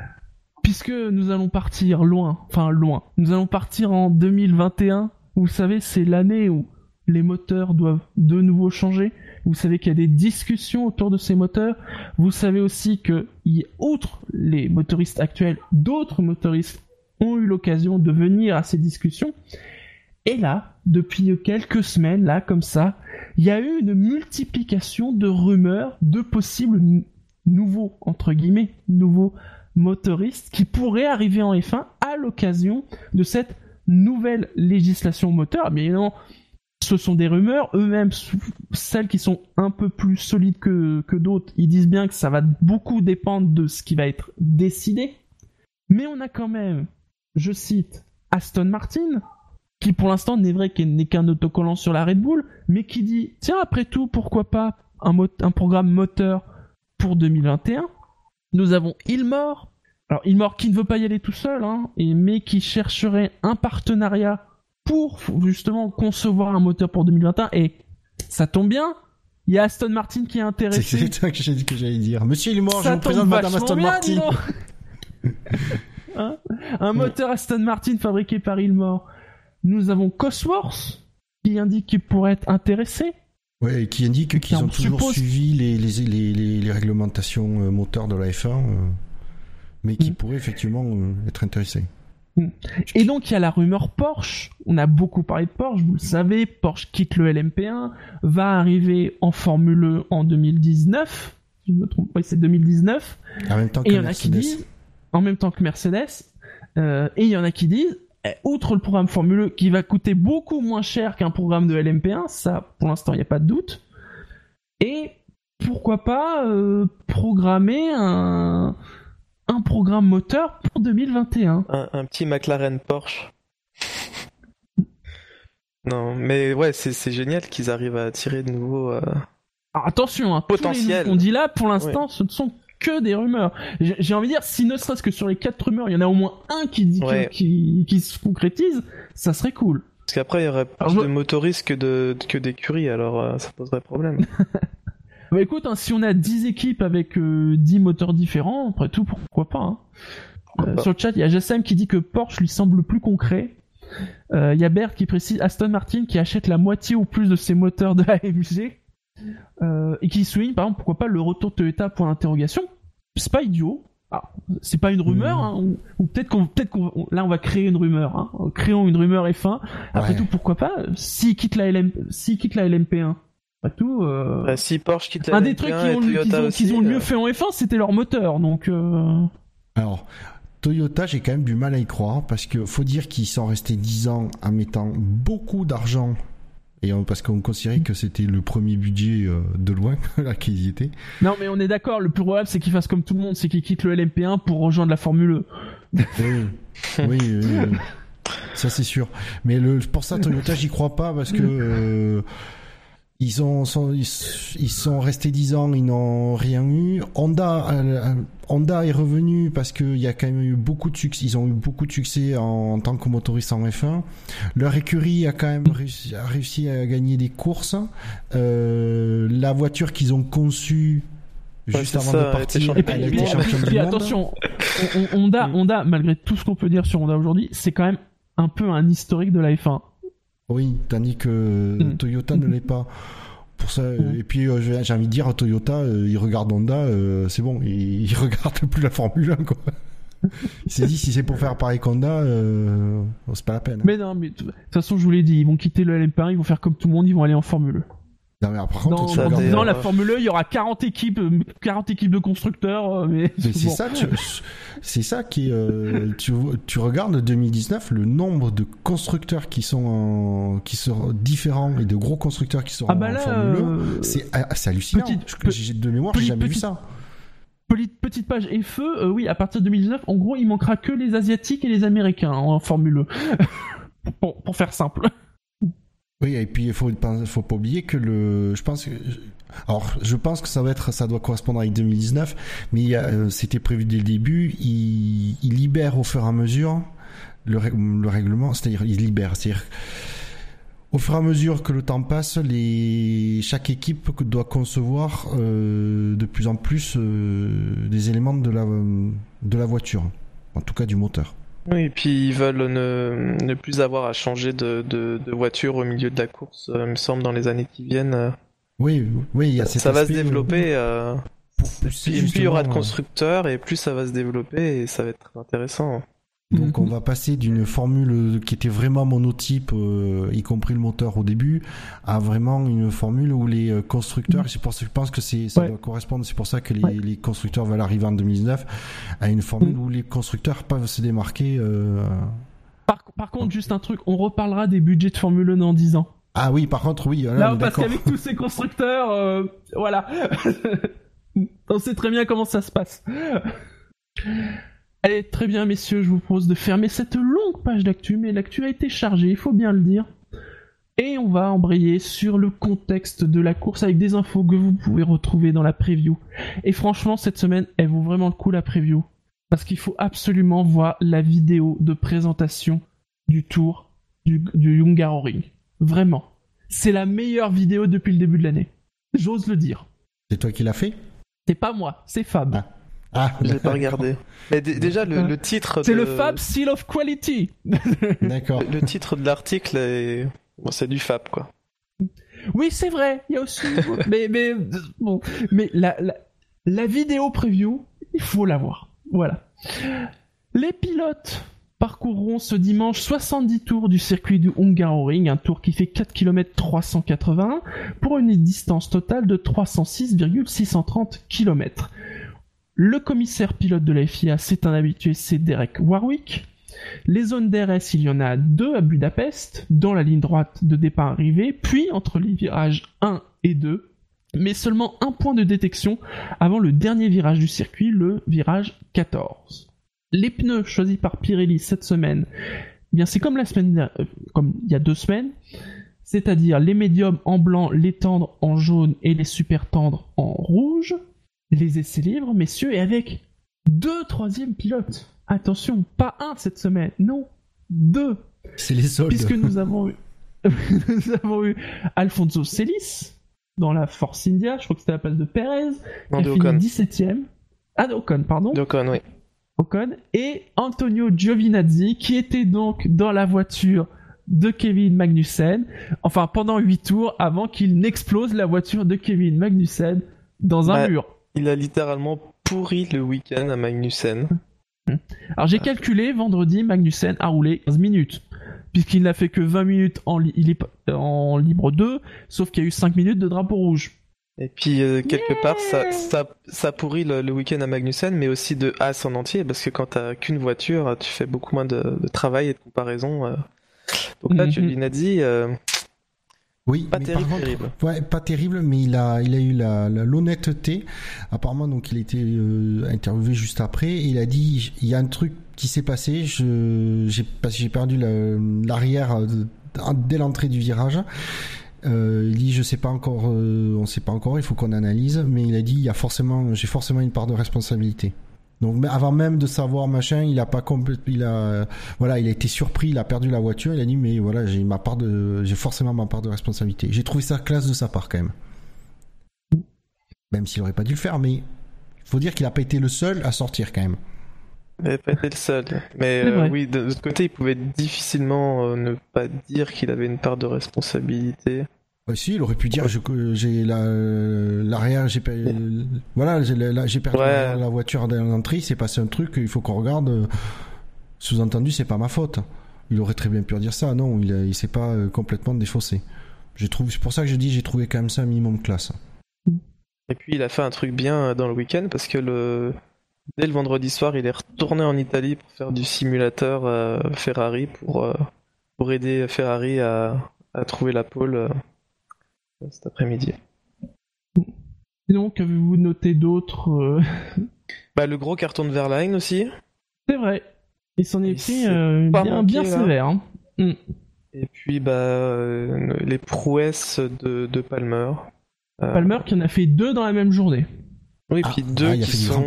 Speaker 1: Puisque nous allons partir loin, enfin loin, nous allons partir en 2021. Vous savez, c'est l'année où les moteurs doivent de nouveau changer. Vous savez qu'il y a des discussions autour de ces moteurs. Vous savez aussi que, outre les motoristes actuels, d'autres motoristes ont eu l'occasion de venir à ces discussions. Et là, depuis quelques semaines, là, comme ça, il y a eu une multiplication de rumeurs de possibles nouveaux, entre guillemets, nouveaux motoristes qui pourraient arriver en F1 à l'occasion de cette nouvelle législation moteur. Bien évidemment, ce sont des rumeurs, eux-mêmes, celles qui sont un peu plus solides que, que d'autres, ils disent bien que ça va beaucoup dépendre de ce qui va être décidé. Mais on a quand même, je cite, Aston Martin, qui pour l'instant n'est vrai qu'il n'est qu'un autocollant sur la Red Bull, mais qui dit, tiens, après tout, pourquoi pas un, un programme moteur pour 2021 nous avons Ilmore. Alors Ilmore qui ne veut pas y aller tout seul, hein, et, mais qui chercherait un partenariat pour justement concevoir un moteur pour 2021. Et ça tombe bien, il y a Aston Martin qui est intéressé.
Speaker 3: c'est ça que j'ai dit que j'allais dire. Monsieur Ilmore, je vous présente Madame Aston
Speaker 1: bien,
Speaker 3: Martin.
Speaker 1: Hein? Un moteur Aston Martin fabriqué par Ilmore. Nous avons Cosworth qui indique qu'il pourrait être intéressé.
Speaker 3: Ouais, et qui indique qu'ils
Speaker 1: on
Speaker 3: ont toujours
Speaker 1: suppose-
Speaker 3: suivi les, les, les, les, les réglementations euh, moteurs de la F1, euh, mais qui
Speaker 1: Mm.
Speaker 3: pourraient effectivement euh, être intéressés.
Speaker 1: Et donc il y a la rumeur Porsche. On a beaucoup parlé de Porsche, vous le savez. Porsche quitte le LMP1, va arriver en Formule 1 en 2019. Si je me trompe pas, c'est 2019.
Speaker 3: En même temps que
Speaker 1: Et il y en a qui
Speaker 3: Mercedes.
Speaker 1: disent, en même temps que Mercedes, et il y en a qui disent, outre le programme Formule 1 qui va coûter beaucoup moins cher qu'un programme de LMP1, ça pour l'instant il n'y a pas de doute. Et pourquoi pas euh, programmer un, un programme moteur pour 2021
Speaker 2: Un, un petit McLaren Porsche. Non, mais ouais, c'est génial qu'ils arrivent à attirer de nouveau. euh,
Speaker 1: Alors attention, hein, tous les
Speaker 2: Potentiel.
Speaker 1: qu'on dit là, pour l'instant, ce ne sont que des rumeurs. J'ai envie de dire, si ne serait-ce que sur les quatre rumeurs, il y en a au moins un qui dit
Speaker 2: Ouais.
Speaker 1: qui, qui se concrétise, ça serait cool.
Speaker 2: Parce qu'après, il y aurait plus
Speaker 1: Alors, je-
Speaker 2: de motoristes que de que d'écuries, alors euh, ça poserait problème.
Speaker 1: Bah écoute, hein, si on a 10 équipes avec euh, 10 moteurs différents, après tout, pourquoi pas. hein. Euh,
Speaker 2: pas.
Speaker 1: sur le chat, il y a Jassem qui dit que Porsche lui semble plus concret. Euh, Il y a Bert qui précise Aston Martin qui achète la moitié ou plus de ses moteurs de AMG. Euh, et qui souligne, par exemple, pourquoi pas le retour de Toyota point d'interrogation. C'est pas idiot. Alors, c'est pas une rumeur,
Speaker 3: Mhm.
Speaker 1: hein, ou, ou peut-être qu'on, peut-être qu'on, on- là on va créer une rumeur. Hein. Créons une rumeur F1. Après
Speaker 3: Ouais.
Speaker 1: tout, pourquoi pas S'il quitte la LM, s'il quitte la LMP1, après tout. Euh...
Speaker 2: Bah, si Porsche quitte la
Speaker 1: Un des
Speaker 2: LMP1
Speaker 1: trucs
Speaker 2: et
Speaker 1: qu'ils ont,
Speaker 2: Toyota
Speaker 1: qu'ils ont-
Speaker 2: aussi,
Speaker 1: qu'ils ont le mieux
Speaker 2: euh,
Speaker 1: fait en F1, c'était leur moteur. Donc, euh...
Speaker 3: Alors, Toyota, j'ai quand même du mal à y croire parce que faut dire qu'ils sont restés 10 ans en mettant beaucoup d'argent Et parce qu'on considérait que c'était le premier budget euh, de loin là qu'ils y étaient.
Speaker 1: Non, mais on est d'accord. Le plus probable, c'est qu'ils fassent comme tout le monde, c'est qu'ils quittent le LMP1 pour rejoindre la Formule E.
Speaker 3: Oui, oui, oui, oui. ça c'est sûr. Mais le, pour ça, Toyota, j'y crois pas parce que euh, ils ont sont, ils, sont restés 10 ans, ils n'ont rien eu. Honda, euh, Honda est revenu parce qu'il y a quand même eu beaucoup de succès. Ils ont eu beaucoup de succès en, tant que motoriste en F1. Leur écurie a quand même réussi, a réussi à gagner des courses. Euh, la voiture qu'ils ont conçue juste avant de partir.
Speaker 1: Et puis, attention, Honda, Honda, malgré tout ce qu'on peut dire sur Honda aujourd'hui, c'est quand même un peu un historique de la F1.
Speaker 3: Oui, tandis que mm. Toyota ne l'est pas. Pour ça, mm. et puis euh, j'ai envie de dire Toyota, euh, il regarde Honda, euh, c'est bon, il, il, regarde plus la Formule 1 quoi. il s'est dit si c'est pour faire pareil qu'Honda, c'est pas la peine.
Speaker 1: Mais non, mais de toute façon je vous l'ai dit, ils vont quitter le LMP1, ils vont faire comme tout le monde, ils vont aller en Formule 1.
Speaker 3: Non, mais
Speaker 1: dans, la Formule 1, il y aura 40 équipes, 40 équipes de constructeurs, euh, mais,
Speaker 3: c'est ça, c'est ça qui, euh, tu, tu regardes 2019, le nombre de constructeurs qui sont qui sont différents et de gros constructeurs qui sont ah bah en Formule 1, euh, c'est hallucinant. Petite, de mémoire, j'ai jamais vu ça.
Speaker 1: Petite page et feu, oui, à partir de 2019, en gros, il manquera que les Asiatiques et les Américains en Formule 1. pour, pour faire simple.
Speaker 3: Oui, et puis il faut, faut pas oublier que le, je pense alors je pense que ça va être, ça doit correspondre avec 2019, mais euh, c'était prévu dès le début. Il, il, libère au fur et à mesure le, le règlement, c'est-à-dire il libère, c'est-à-dire au fur et à mesure que le temps passe, les, chaque équipe doit concevoir euh, de plus en plus euh, des éléments de la, de la voiture, en tout cas du moteur.
Speaker 2: Oui, et puis ils veulent ne, ne plus avoir à changer de, de, de, voiture au milieu de la course, euh, il me semble, dans les années qui viennent. Euh.
Speaker 3: Oui, oui, il y a
Speaker 2: Ça, ça va se développer. Euh, plus, il y aura de constructeurs et plus ça va se développer et ça va être très intéressant.
Speaker 3: Donc on mhm. va passer d'une formule qui était vraiment monotype, euh, y compris le moteur au début, à vraiment une formule où les euh, constructeurs, c'est pour ça je pense que c'est ça doit correspondre, c'est pour ça que les, les, constructeurs veulent arriver en 2019 à une formule mhm. où les constructeurs peuvent se démarquer. Euh...
Speaker 1: Par, par, contre, juste un truc, on reparlera des budgets de Formule 1 dans 10 ans.
Speaker 3: Ah oui, par contre, oui.
Speaker 1: Là, parce qu'avec tous ces constructeurs, euh, voilà, on sait très bien comment ça se passe. Allez, très bien, messieurs, je vous propose de fermer cette longue page d'actu, mais l'actu a été chargée, il faut bien le dire. Et on va embrayer sur le contexte de la course avec des infos que vous pouvez retrouver dans la preview. Et franchement, cette semaine, elle vaut vraiment le coup la preview. Parce qu'il faut absolument voir la vidéo de présentation du tour du, du Ring. Vraiment. C'est la meilleure vidéo depuis le début de l'année. J'ose le dire.
Speaker 3: C'est toi qui l'as fait?
Speaker 1: C'est pas moi, c'est Fab.
Speaker 2: Ah. Ah, je l'ai pas regardé. Mais déjà le, le titre.
Speaker 1: C'est le Fab Seal of Quality.
Speaker 3: D'accord.
Speaker 2: Le, titre de l'article est, bon, c'est du Fab quoi.
Speaker 1: Oui, c'est vrai. Il y a aussi. mais mais bon, mais la, la la vidéo preview, il faut la voir. Voilà. Les pilotes parcourront ce dimanche 70 tours du circuit du Hungaroring, un tour qui fait 4 km 381 pour une distance totale de 306,630 km. Le commissaire pilote de la FIA, c'est un habitué, c'est Derek Warwick. Les zones DRS, il y en a deux à Budapest, dans la ligne droite de départ-arrivée, puis entre les virages 1 et 2, mais seulement un point de détection avant le dernier virage du circuit, le virage 14. Les pneus choisis par Pirelli cette semaine, eh bien c'est euh, comme il y a deux semaines, c'est-à-dire les médiums en blanc, les tendres en jaune et les super tendres en rouge les essais libres, messieurs, et avec deux troisièmes pilotes. Attention, pas un cette semaine, non, deux.
Speaker 3: C'est les soldes.
Speaker 1: Puisque nous avons eu, nous avons eu Alfonso Celis dans la Force India, je crois que c'était la place de Perez, qui a fini 17ème. Ah, Ocon, pardon.
Speaker 2: Ocon, oui.
Speaker 1: Ocon. Et Antonio Giovinazzi, qui était donc dans la voiture de Kevin Magnussen, enfin pendant 8 tours avant qu'il n'explose la voiture de Kevin Magnussen dans un bah, mur.
Speaker 2: Il a littéralement pourri le week-end à Magnussen.
Speaker 1: Alors j'ai calculé, vendredi, Magnussen a roulé 15 minutes. Puisqu'il n'a fait que 20 minutes en, en libre 2, sauf qu'il y a eu 5 minutes de drapeau rouge.
Speaker 2: Et puis euh, quelque part, ça, ça, ça pourrit le, week-end à Magnussen, mais aussi de As en entier, parce que quand t'as qu'une voiture, tu fais beaucoup moins de, travail et de comparaison. Euh. Donc là, tu -hmm. dit,
Speaker 3: Oui,
Speaker 2: Pas
Speaker 3: mais
Speaker 2: terrible,
Speaker 3: par contre,
Speaker 2: terrible.
Speaker 3: ouais, pas terrible, mais il a, il a eu l'honnêteté. Apparemment, donc, il a été euh, interviewé juste après. Et il a dit, il y a un truc qui s'est passé. Je, j'ai, j'ai perdu la- l'arrière euh, dès l'entrée du virage. Euh, il dit, je sais pas encore, euh, on sait pas encore. Il faut qu'on analyse. Mais il a dit, il y a forcément, j'ai forcément une part de responsabilité. Donc, avant même de savoir machin, il a pas il a, voilà, il a été surpris, il a perdu la voiture, il a dit mais voilà, j'ai ma part de j'ai forcément ma part de responsabilité. J'ai trouvé ça classe de sa part quand même. Même s'il aurait pas dû le faire mais il faut dire qu'il a pas été le seul à sortir quand même.
Speaker 2: Il n'avait pas été le seul. Mais euh, oui, de l'autre côté, il pouvait difficilement euh, ne pas dire qu'il avait une part de responsabilité.
Speaker 3: Ouais, si, il aurait pu dire je- que j'ai la l'arrière, j'ai voilà, j'ai perdu
Speaker 2: Ouais.
Speaker 3: la, voiture dans l'entrée, il s'est passé un truc, il faut qu'on regarde. Sous-entendu, c'est pas ma faute. Il aurait très bien pu dire ça. Non, il, il s'est pas euh, complètement défaussé. J'ai trouvé, c'est pour ça que je dis, j'ai trouvé quand même ça un minimum classe.
Speaker 2: Et puis il a fait un truc bien euh, dans le week-end parce que le dès le vendredi soir, il est retourné en Italie pour faire du simulateur euh, Ferrari pour euh, pour aider Ferrari à, à trouver la pole euh, cet après-midi.
Speaker 1: Sinon, qu'avez-vous noté d'autres euh,
Speaker 2: Bah le gros carton de Verline aussi.
Speaker 1: C'est vrai. Il s'en est pris euh, bien,
Speaker 2: manqué,
Speaker 1: bien sévère. hein. Mm.
Speaker 2: Et puis bah euh, les prouesses de, de Palmer. Euh,
Speaker 1: Palmer qui en a fait deux dans la même journée.
Speaker 2: Oui,
Speaker 3: Ah,
Speaker 2: puis deux
Speaker 3: ah,
Speaker 2: qui sont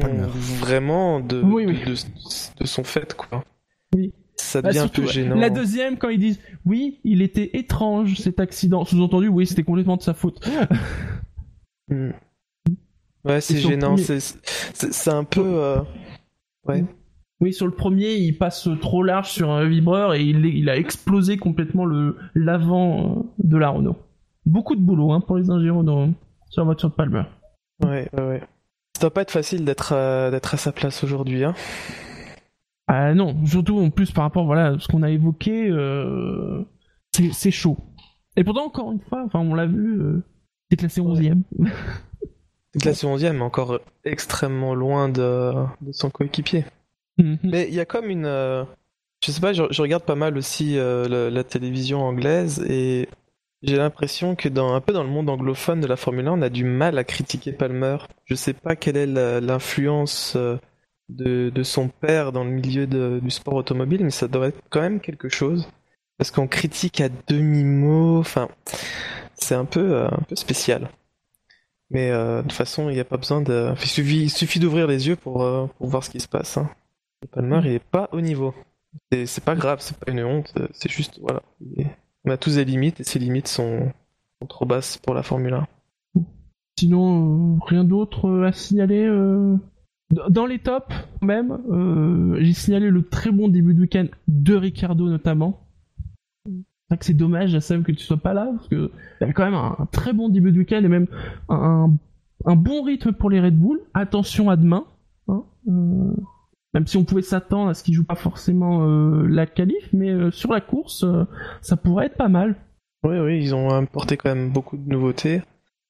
Speaker 2: vraiment de,
Speaker 1: Oui,
Speaker 2: de,
Speaker 1: oui.
Speaker 2: de- de son fait quoi.
Speaker 1: Oui.
Speaker 2: Ça
Speaker 1: Bah,
Speaker 2: devient un peu gênant.
Speaker 1: La deuxième, quand ils disent oui, il était étrange cet accident. Sous-entendu, oui, c'était complètement de sa faute.
Speaker 2: Hmm. Ouais, c'est gênant.
Speaker 1: premier-
Speaker 2: C'est un peu. euh, Ouais.
Speaker 1: Oui, sur le premier, il passe trop large sur un vibreur et il, il a explosé complètement le l'avant euh, de la Renault. Beaucoup de boulot hein, pour les ingénieurs Renault sur la voiture de Palmer.
Speaker 2: Ouais, ouais, ouais. Ça doit pas être facile d'être à, d'être à sa place aujourd'hui. Hein.
Speaker 1: Ah non, surtout en plus par rapport voilà, à ce qu'on a évoqué, euh, c'est c'est chaud. Et pourtant, encore une fois, enfin, on l'a vu, euh, c'est classé 11ème.
Speaker 2: C'est classé 11 mais encore extrêmement loin de, de son coéquipier.
Speaker 1: Mhm.
Speaker 2: Mais il y a comme une. euh, Je sais pas, je, je regarde pas mal aussi la, la télévision anglaise et j'ai l'impression que dans un peu dans le monde anglophone de la Formule 1, on a du mal à critiquer Palmer. Je sais pas quelle est l'influence de, son père dans le milieu du sport automobile, mais ça doit être quand même quelque chose. Parce qu'on critique à demi-mot, enfin, c'est un peu, euh, un peu spécial. Mais euh, de toute façon, il n'y a pas besoin de. Il suffit, suffit d'ouvrir les yeux pour, euh, pour voir ce qui se passe. Hein. Et Palmer, il est pas au niveau. C'est pas grave, c'est pas une honte, c'est juste, voilà. On a tous des limites et ces limites sont, sont trop basses pour la Formule 1.
Speaker 1: Sinon, rien d'autre à signaler. Dans les tops, même, euh, j'ai signalé le très bon début de week-end de Ricardo notamment. C'est dommage, Sam, que tu sois pas là, parce que il y avait quand même un, très bon début de week-end et même un, bon rythme pour les Red Bull. Attention à demain. hein, euh, même si on pouvait s'attendre à ce qu'ils jouent pas forcément euh, la qualif, mais sur la course, ça pourrait être pas mal.
Speaker 2: Oui, oui, ils ont apporté quand même beaucoup de nouveautés.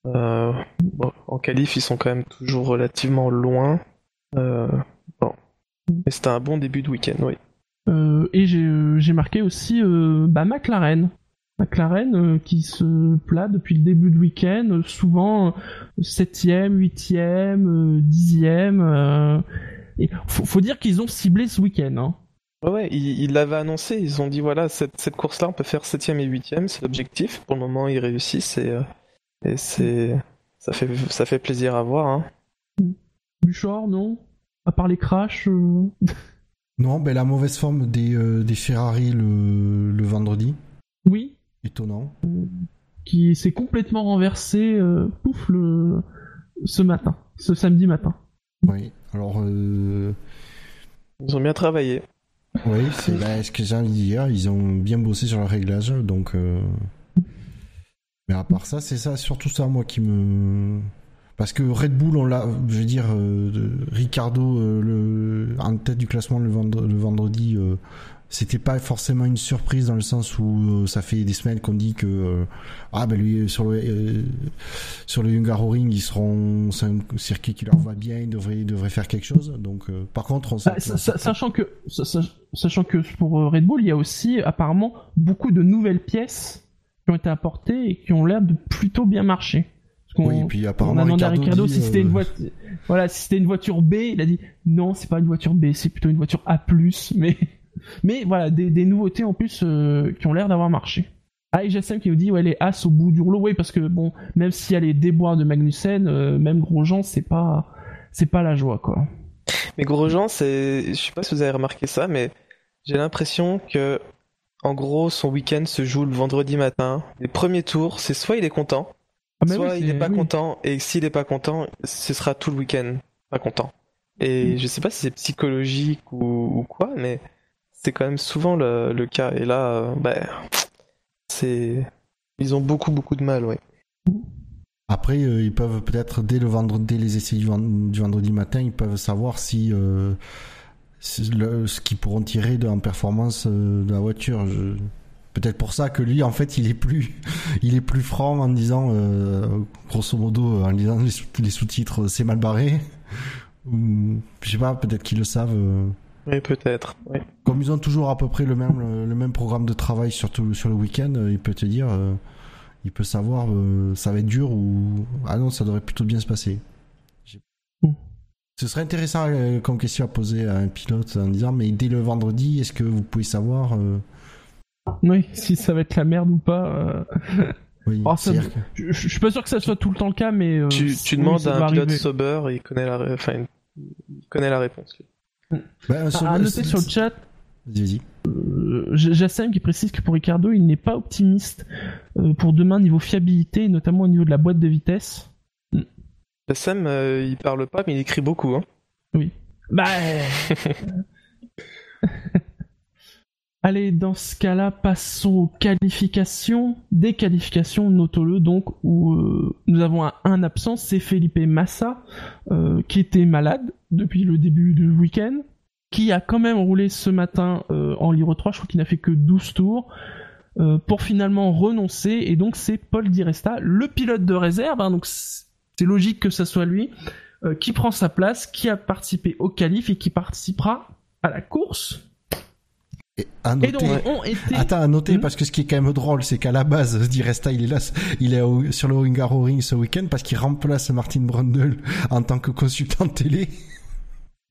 Speaker 2: En qualif, ils sont quand même toujours relativement loin. Euh, bon. Mais c'était un bon début de week-end, oui.
Speaker 1: Euh, et j'ai euh, j'ai marqué aussi bah, McLaren. McLaren qui se plat depuis le début de week-end, souvent 7ème, 8ème, 10ème. Et faut, faut dire qu'ils ont ciblé ce week-end. Hein.
Speaker 2: Ouais, ils l'avaient annoncé, ils ont dit voilà, cette, cette course-là, on peut faire 7ème et 8ème, c'est l'objectif. Pour le moment, ils réussissent et, et c'est. Ça fait, ça fait plaisir à voir. Hein.
Speaker 1: Buchor, non? À part les crashs euh,
Speaker 3: Non, ben la mauvaise forme des, euh, des Ferrari le, le vendredi.
Speaker 1: Oui,
Speaker 3: Étonnant.
Speaker 1: qui s'est complètement renversé, euh, pouf, le... ce matin, ce samedi matin.
Speaker 3: Oui. Alors, euh,
Speaker 2: Ils ont bien travaillé.
Speaker 3: oui, c'est ben, ce que j'ai envie de dire. Ils ont bien bossé sur le réglage, donc. euh, Mais à part ça, c'est ça, surtout ça, moi, qui me. Parce que Red Bull, on l'a, je veux dire, euh, Ricardo euh, le, en tête du classement le, vendre- le vendredi, euh, c'était pas forcément une surprise dans le sens où ça fait des semaines qu'on dit que ah ben lui sur le sur le Hungaroring ils seront c'est un circuit qui leur va bien, ils devraient ils devraient faire quelque chose. Donc par contre on
Speaker 1: Bah, sa- sa- sachant que sa- sa- sachant que pour Red Bull, il y a aussi apparemment beaucoup de nouvelles pièces qui ont été apportés et qui ont l'air de plutôt bien marcher.
Speaker 3: Oui, et puis
Speaker 1: on
Speaker 3: apparemment,
Speaker 1: a demandé à
Speaker 3: Ricardo
Speaker 1: Ricardo
Speaker 3: dit,
Speaker 1: si c'était une
Speaker 3: euh,
Speaker 1: voiture, voilà, si c'était une voiture B, il a dit non, c'est pas une voiture B, c'est plutôt une voiture A+, mais, mais voilà, des, des nouveautés en plus euh, qui ont l'air d'avoir marché. Ah, et GSM qui nous dit, ouais, les As au bout du rouleau, oui, parce que bon, même s'il y a les déboires de Magnussen, euh, même Grosjean, c'est pas, c'est pas la joie, quoi.
Speaker 2: Mais Grosjean, c'est, je sais pas si vous avez remarqué ça, mais j'ai l'impression que, en gros, son week-end se joue le vendredi matin. Les premiers tours, c'est soit il est content,
Speaker 1: Ah, mais
Speaker 2: soit
Speaker 1: oui,
Speaker 2: il
Speaker 1: c'est-
Speaker 2: est pas
Speaker 1: oui.
Speaker 2: content, et s'il est pas content, ce sera tout le week-end pas content. Et
Speaker 1: Mm.
Speaker 2: je sais pas si c'est psychologique ou, ou quoi, mais c'est quand même souvent le, le cas. Et là, euh, bah, c'est, ils ont beaucoup beaucoup de mal, ouais.
Speaker 3: Après, euh, ils peuvent peut-être dès le vendredi, dès les essais du, vend- du vendredi matin, ils peuvent savoir si, euh, si le- ce qu'ils pourront tirer de, en performance euh, de la voiture. Je- Peut-être pour ça que lui, en fait, il est plus, il est plus franc en disant, euh, grosso modo, en lisant les, sous- les sous-titres, c'est mal barré. Ou, je sais pas, peut-être qu'ils le savent. euh.
Speaker 2: Oui, peut-être.
Speaker 3: Comme ils ont toujours à peu près le même, le, même programme de travail, surtout sur le week-end, euh, il peut te dire, euh, il peut savoir, euh, ça va être dur ou ah non, ça devrait plutôt bien se passer. Ce serait intéressant euh, comme question à poser à un pilote en disant, mais dès le vendredi, est-ce que vous pouvez savoir euh,
Speaker 1: Oui, si ça va être la merde ou pas. euh,
Speaker 3: oui,
Speaker 1: Oh, ça Je, je suis pas sûr que ça soit tout le temps le cas, mais. euh,
Speaker 2: Tu,
Speaker 1: oui,
Speaker 2: demandes à un pilote
Speaker 1: arriver.
Speaker 2: sober, il connaît la, enfin, il connaît la réponse. lui.
Speaker 3: Ben, sur-
Speaker 1: À noter sur le chat,
Speaker 3: Vas-y,
Speaker 1: euh, Jassem qui précise que pour Ricardo, il n'est pas optimiste euh, pour demain niveau fiabilité, notamment au niveau de la boîte de vitesse.
Speaker 2: Euh, il parle pas, mais il écrit beaucoup. Hein.
Speaker 1: Bah. Allez, dans ce cas-là, passons aux qualifications. Des qualifications, notons-le donc, où euh, nous avons un, absent, c'est Felipe Massa, euh, qui était malade depuis le début du week-end, qui a quand même roulé ce matin euh, en Libre 3, je crois qu'il n'a fait que 12 tours, pour finalement renoncer, et donc c'est Paul Di Resta, le pilote de réserve, hein, donc c'est logique que ça soit lui, qui prend sa place, qui a participé au qualif et qui participera à la course.
Speaker 3: Et à
Speaker 1: Et donc
Speaker 3: noter,
Speaker 1: ont été...
Speaker 3: Attends, à noter,
Speaker 1: Hmm.
Speaker 3: parce que ce qui est quand même drôle, c'est qu'à la base, Di Resta, il est là, il est au- sur le Ring Ring ce week-end parce qu'il remplace Martin Brundle en tant que consultant télé.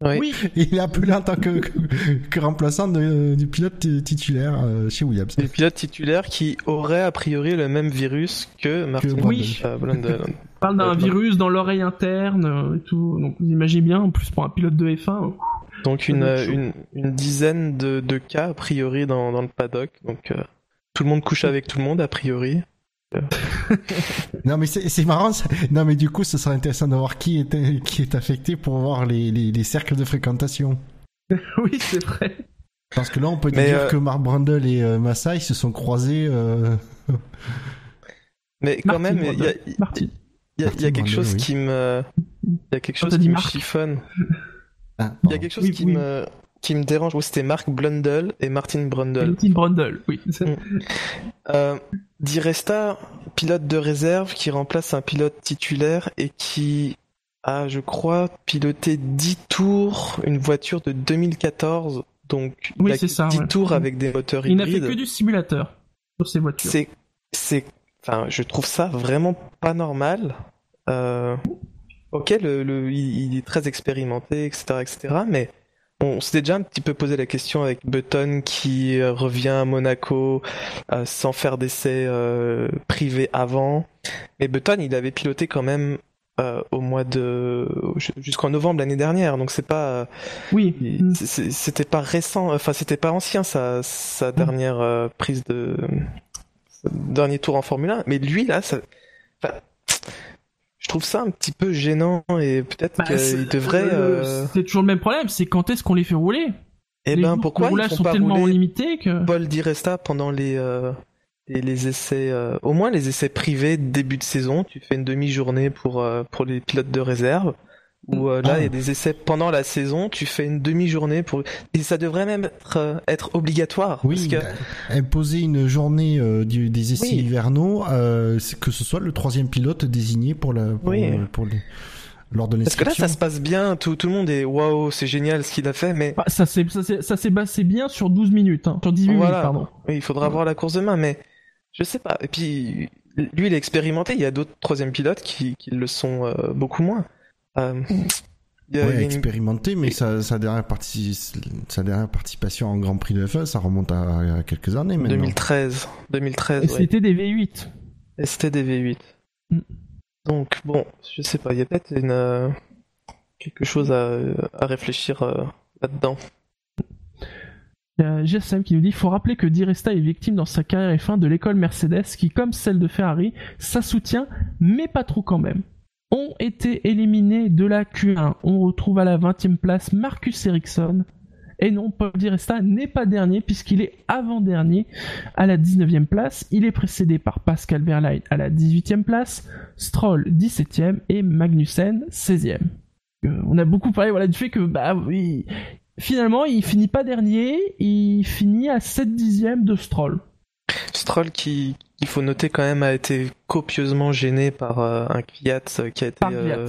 Speaker 2: Oui.
Speaker 3: Il est appelé en tant que, que, que remplaçant de- du pilote titulaire euh, chez Williams.
Speaker 2: Le pilote titulaire qui aurait a priori le même virus que Martin
Speaker 3: Brundle.
Speaker 1: Oui.
Speaker 2: euh, Brundle.
Speaker 1: on parle d'un
Speaker 2: Euh,
Speaker 1: virus dans l'oreille interne et tout. Donc vous imaginez bien, en plus pour un pilote de F1. euh,
Speaker 2: Donc une, euh, une, une dizaine de, de cas a priori dans, dans le paddock. Donc euh, tout le monde couche avec tout le monde a priori.
Speaker 3: Non mais c'est c'est marrant. ça. Non mais du coup, ce serait intéressant de voir qui est qui est affecté pour voir les, les, les cercles de fréquentation.
Speaker 1: oui, c'est vrai.
Speaker 3: Parce que là, on peut
Speaker 2: Mais,
Speaker 3: dire
Speaker 2: euh,
Speaker 3: que Mark Brundle et euh, Massa, ils se sont croisés. euh,
Speaker 2: Mais quand
Speaker 1: Martin
Speaker 2: même, il y a, y y quelque chose
Speaker 3: oui.
Speaker 2: qui me, il y a quelque chose qui me chiffonne.
Speaker 3: Ah,
Speaker 2: Il y a quelque chose
Speaker 1: Oui,
Speaker 2: qui
Speaker 1: oui.
Speaker 2: me, qui me dérange. Oui, c'était Mark Blundell et Martin Brundle.
Speaker 1: Martin Brundle, oui.
Speaker 2: Mm. Euh, Di Resta, pilote de réserve qui remplace un pilote titulaire et qui a, je crois, piloté 10 tours une voiture de 2014. Donc,
Speaker 1: Oui,
Speaker 2: il a
Speaker 1: c'est ça,
Speaker 2: 10
Speaker 1: ouais.
Speaker 2: tours avec des moteurs
Speaker 1: Il n'a fait
Speaker 2: hybrides.
Speaker 1: que du simulateur sur ses voitures.
Speaker 2: C'est, c'est, enfin, je trouve ça vraiment pas normal. Euh, ok, le, le- il, est très expérimenté, etc., etc., mais on s'était déjà un petit peu posé la question avec Button qui euh, revient à Monaco euh, sans faire d'essai euh, privé avant. Mais Button, il avait piloté quand même euh, au mois de jusqu'en novembre l'année dernière, donc c'est pas euh,
Speaker 1: Oui. Mm.
Speaker 2: C'était pas récent, enfin c'était pas ancien sa, sa dernière euh, prise de dernier tour en Formule 1, mais lui là, ça, trouve ça un petit peu gênant et peut-être
Speaker 1: Bah, c'est-
Speaker 2: qu'il devrait.
Speaker 1: le-
Speaker 2: euh,
Speaker 1: C'est toujours le même problème, c'est quand est-ce qu'on les fait rouler?
Speaker 2: Eh
Speaker 1: Les
Speaker 2: ben pourquoi
Speaker 1: de roulage
Speaker 2: ils font
Speaker 1: sont
Speaker 2: pas
Speaker 1: tellement limités que...
Speaker 2: Paul Di Resta pendant les euh, les, les essais, euh, au moins les essais privés de début de saison, tu fais une demi-journée pour euh, pour les pilotes de réserve. Ou euh, là,
Speaker 3: Ah.
Speaker 2: il y a des essais pendant la saison, tu fais une demi-journée pour et ça devrait même être, euh, être obligatoire.
Speaker 3: Oui,
Speaker 2: parce que
Speaker 3: bah, imposer une journée euh, du- des essais
Speaker 2: Oui.
Speaker 3: hivernaux, euh, c'est que ce soit le troisième pilote désigné pour la pour,
Speaker 2: Oui.
Speaker 3: euh, pour les- lors de
Speaker 2: Parce que là, ça se passe bien, tout, tout le monde est waouh, c'est génial ce qu'il a fait, mais
Speaker 1: Bah, ça s'est ça s'est- ça s'est passé bien sur 12 minutes, hein, sur 18
Speaker 2: Voilà.
Speaker 1: minutes, pardon.
Speaker 2: oui, il faudra voir la course demain. Mais je sais pas. Et puis, lui, il est expérimenté. Il y a d'autres troisième pilotes qui, qui le sont euh, beaucoup moins. Euh, il y a- il y a
Speaker 3: Ouais,
Speaker 2: une-
Speaker 3: expérimenté, mais sa, sa, dernière parti- sa dernière participation en Grand Prix de F1, ça remonte à, à quelques années maintenant.
Speaker 2: 2013. 2013,
Speaker 1: Et
Speaker 2: ouais.
Speaker 1: c'était des V8.
Speaker 2: Et c'était des V8.
Speaker 1: Mm.
Speaker 2: Donc, bon, je sais pas. Il y a peut-être une, euh, quelque chose à, à réfléchir euh, là-dedans.
Speaker 1: Il y a GSM qui nous dit faut rappeler que Di Resta est victime dans sa carrière F1 de l'école Mercedes qui, comme celle de Ferrari, ça soutient, mais pas trop quand même. Ont été éliminés de la Q1. On retrouve à la 20e place Marcus Ericsson. Et non, Paul Di Resta n'est pas dernier puisqu'il est avant-dernier à la 19e place. Il est précédé par Pascal Wehrlein à la 18e place, Stroll 17e et Magnussen 16e. Euh, on a beaucoup parlé voilà, du fait que bah oui, finalement il finit pas dernier, il finit à 7 dixièmes de Stroll.
Speaker 2: Stroll qui, il faut noter quand même, a été copieusement gêné par euh, un Kvyat qui a été, euh,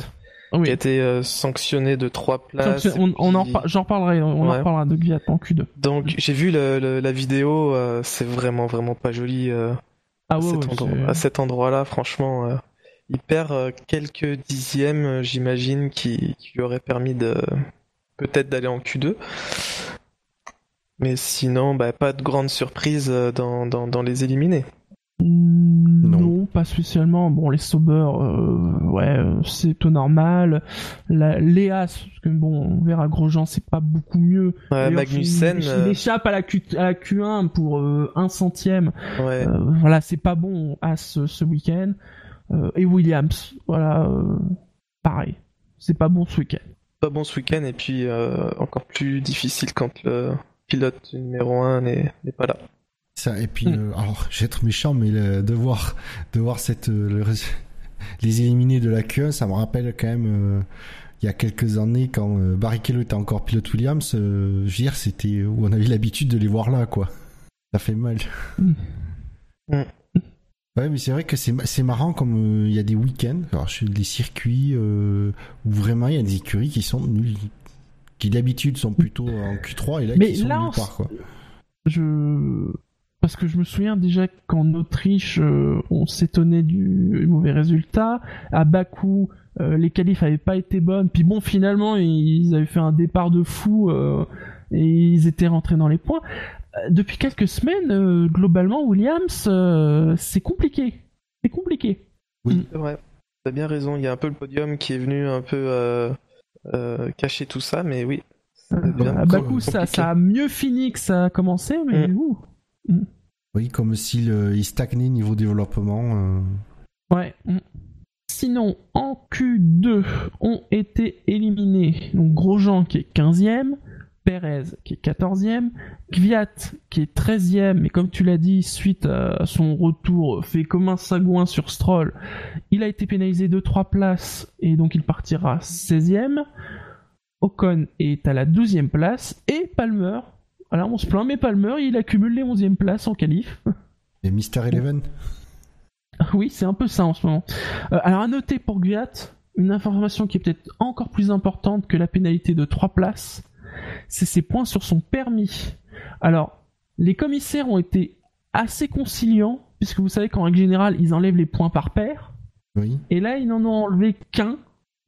Speaker 2: qui a été euh, sanctionné de trois places.
Speaker 1: Donc, on, on en j'en reparlerai, on en reparlera de Kvyat en Q2.
Speaker 2: Donc j'ai vu le- le- la vidéo, euh, c'est vraiment vraiment pas joli euh,
Speaker 1: Ah
Speaker 2: à,
Speaker 1: ouais,
Speaker 2: cet
Speaker 1: ouais,
Speaker 2: endroit-
Speaker 1: c'est-
Speaker 2: à cet endroit-là. Franchement, euh, il perd quelques dixièmes, j'imagine, qui, qui lui auraient permis de peut-être d'aller en Q2. Mais sinon, bah, pas de grande surprise dans, dans, dans les éliminés.
Speaker 1: Mm,
Speaker 3: Non.
Speaker 1: Non. pas spécialement. Bon, les Sauber, euh, ouais, euh, c'est tout normal. La, Léa, parce que bon, on verra Grosjean, c'est pas beaucoup mieux.
Speaker 2: Ouais, Magnussen,
Speaker 1: il, il
Speaker 2: euh,
Speaker 1: échappe à la, Q, à la Q1 pour euh, un centième.
Speaker 2: ouais,
Speaker 1: Euh, voilà, c'est pas bon à ce, ce week-end. Et Williams, voilà, pareil. C'est pas bon ce week-end.
Speaker 2: pas bon ce week-end et puis encore plus difficile quand le pilote numéro 1 n'est n'est pas là.
Speaker 3: Ça, et puis,
Speaker 1: Mm.
Speaker 3: euh, alors, je vais être méchant, mais le- de voir, de voir cette, euh, le les éliminés de la Q1, ça me rappelle quand même, euh, il y a quelques années, quand euh, Barrichello était encore pilote Williams, euh, je veux dire, c'était où on avait l'habitude de les voir là, quoi. Ça fait mal.
Speaker 1: Mm.
Speaker 2: Mm.
Speaker 3: Ouais, mais c'est vrai que c'est ma- c'est marrant comme euh, il y a des week-ends, alors sur des circuits euh, où vraiment il y a des écuries qui sont nulles, qui d'habitude sont plutôt en Q3 et là
Speaker 1: Mais
Speaker 3: qui sont
Speaker 1: là,
Speaker 3: nulle part, quoi.
Speaker 1: Je parce que je me souviens déjà qu'en Autriche, euh, on s'étonnait du mauvais résultat. À Bakou, euh, les qualifs avaient pas été bonnes. Puis bon, finalement, ils avaient fait un départ de fou euh, et ils étaient rentrés dans les points. Depuis quelques semaines, euh, globalement, Williams, euh, c'est compliqué. C'est compliqué.
Speaker 2: C'est vrai, t'as bien raison, il y a un peu le podium qui est venu un peu euh, euh, cacher tout ça, mais oui.
Speaker 1: à Bakou, ça a mieux fini que ça a commencé, mais
Speaker 2: Mm.
Speaker 1: ouh.
Speaker 3: Oui, comme s'il euh, stagnait niveau développement. euh.
Speaker 1: Ouais. mm. Sinon, en Q2, ont été éliminés donc Grosjean qui est 15e, Perez qui est 14e, Kvyat qui est 13e, mais comme tu l'as dit, suite à son retour fait comme un sagouin sur Stroll, il a été pénalisé de 3 places et donc il partira 16e. Ocon est à la 12e place et Palmer, alors on se plaint, mais Palmer il accumule les 11e places en qualif.
Speaker 3: Et Mister Eleven
Speaker 1: Oui, c'est un peu ça en ce moment. Euh, alors à noter pour Guyat, une information qui est peut-être encore plus importante que la pénalité de 3 places, c'est ses points sur son permis. Alors, les commissaires ont été assez conciliants, puisque vous savez qu'en règle générale, ils enlèvent les points par paire,
Speaker 3: Oui.
Speaker 1: et là, ils n'en ont enlevé qu'un,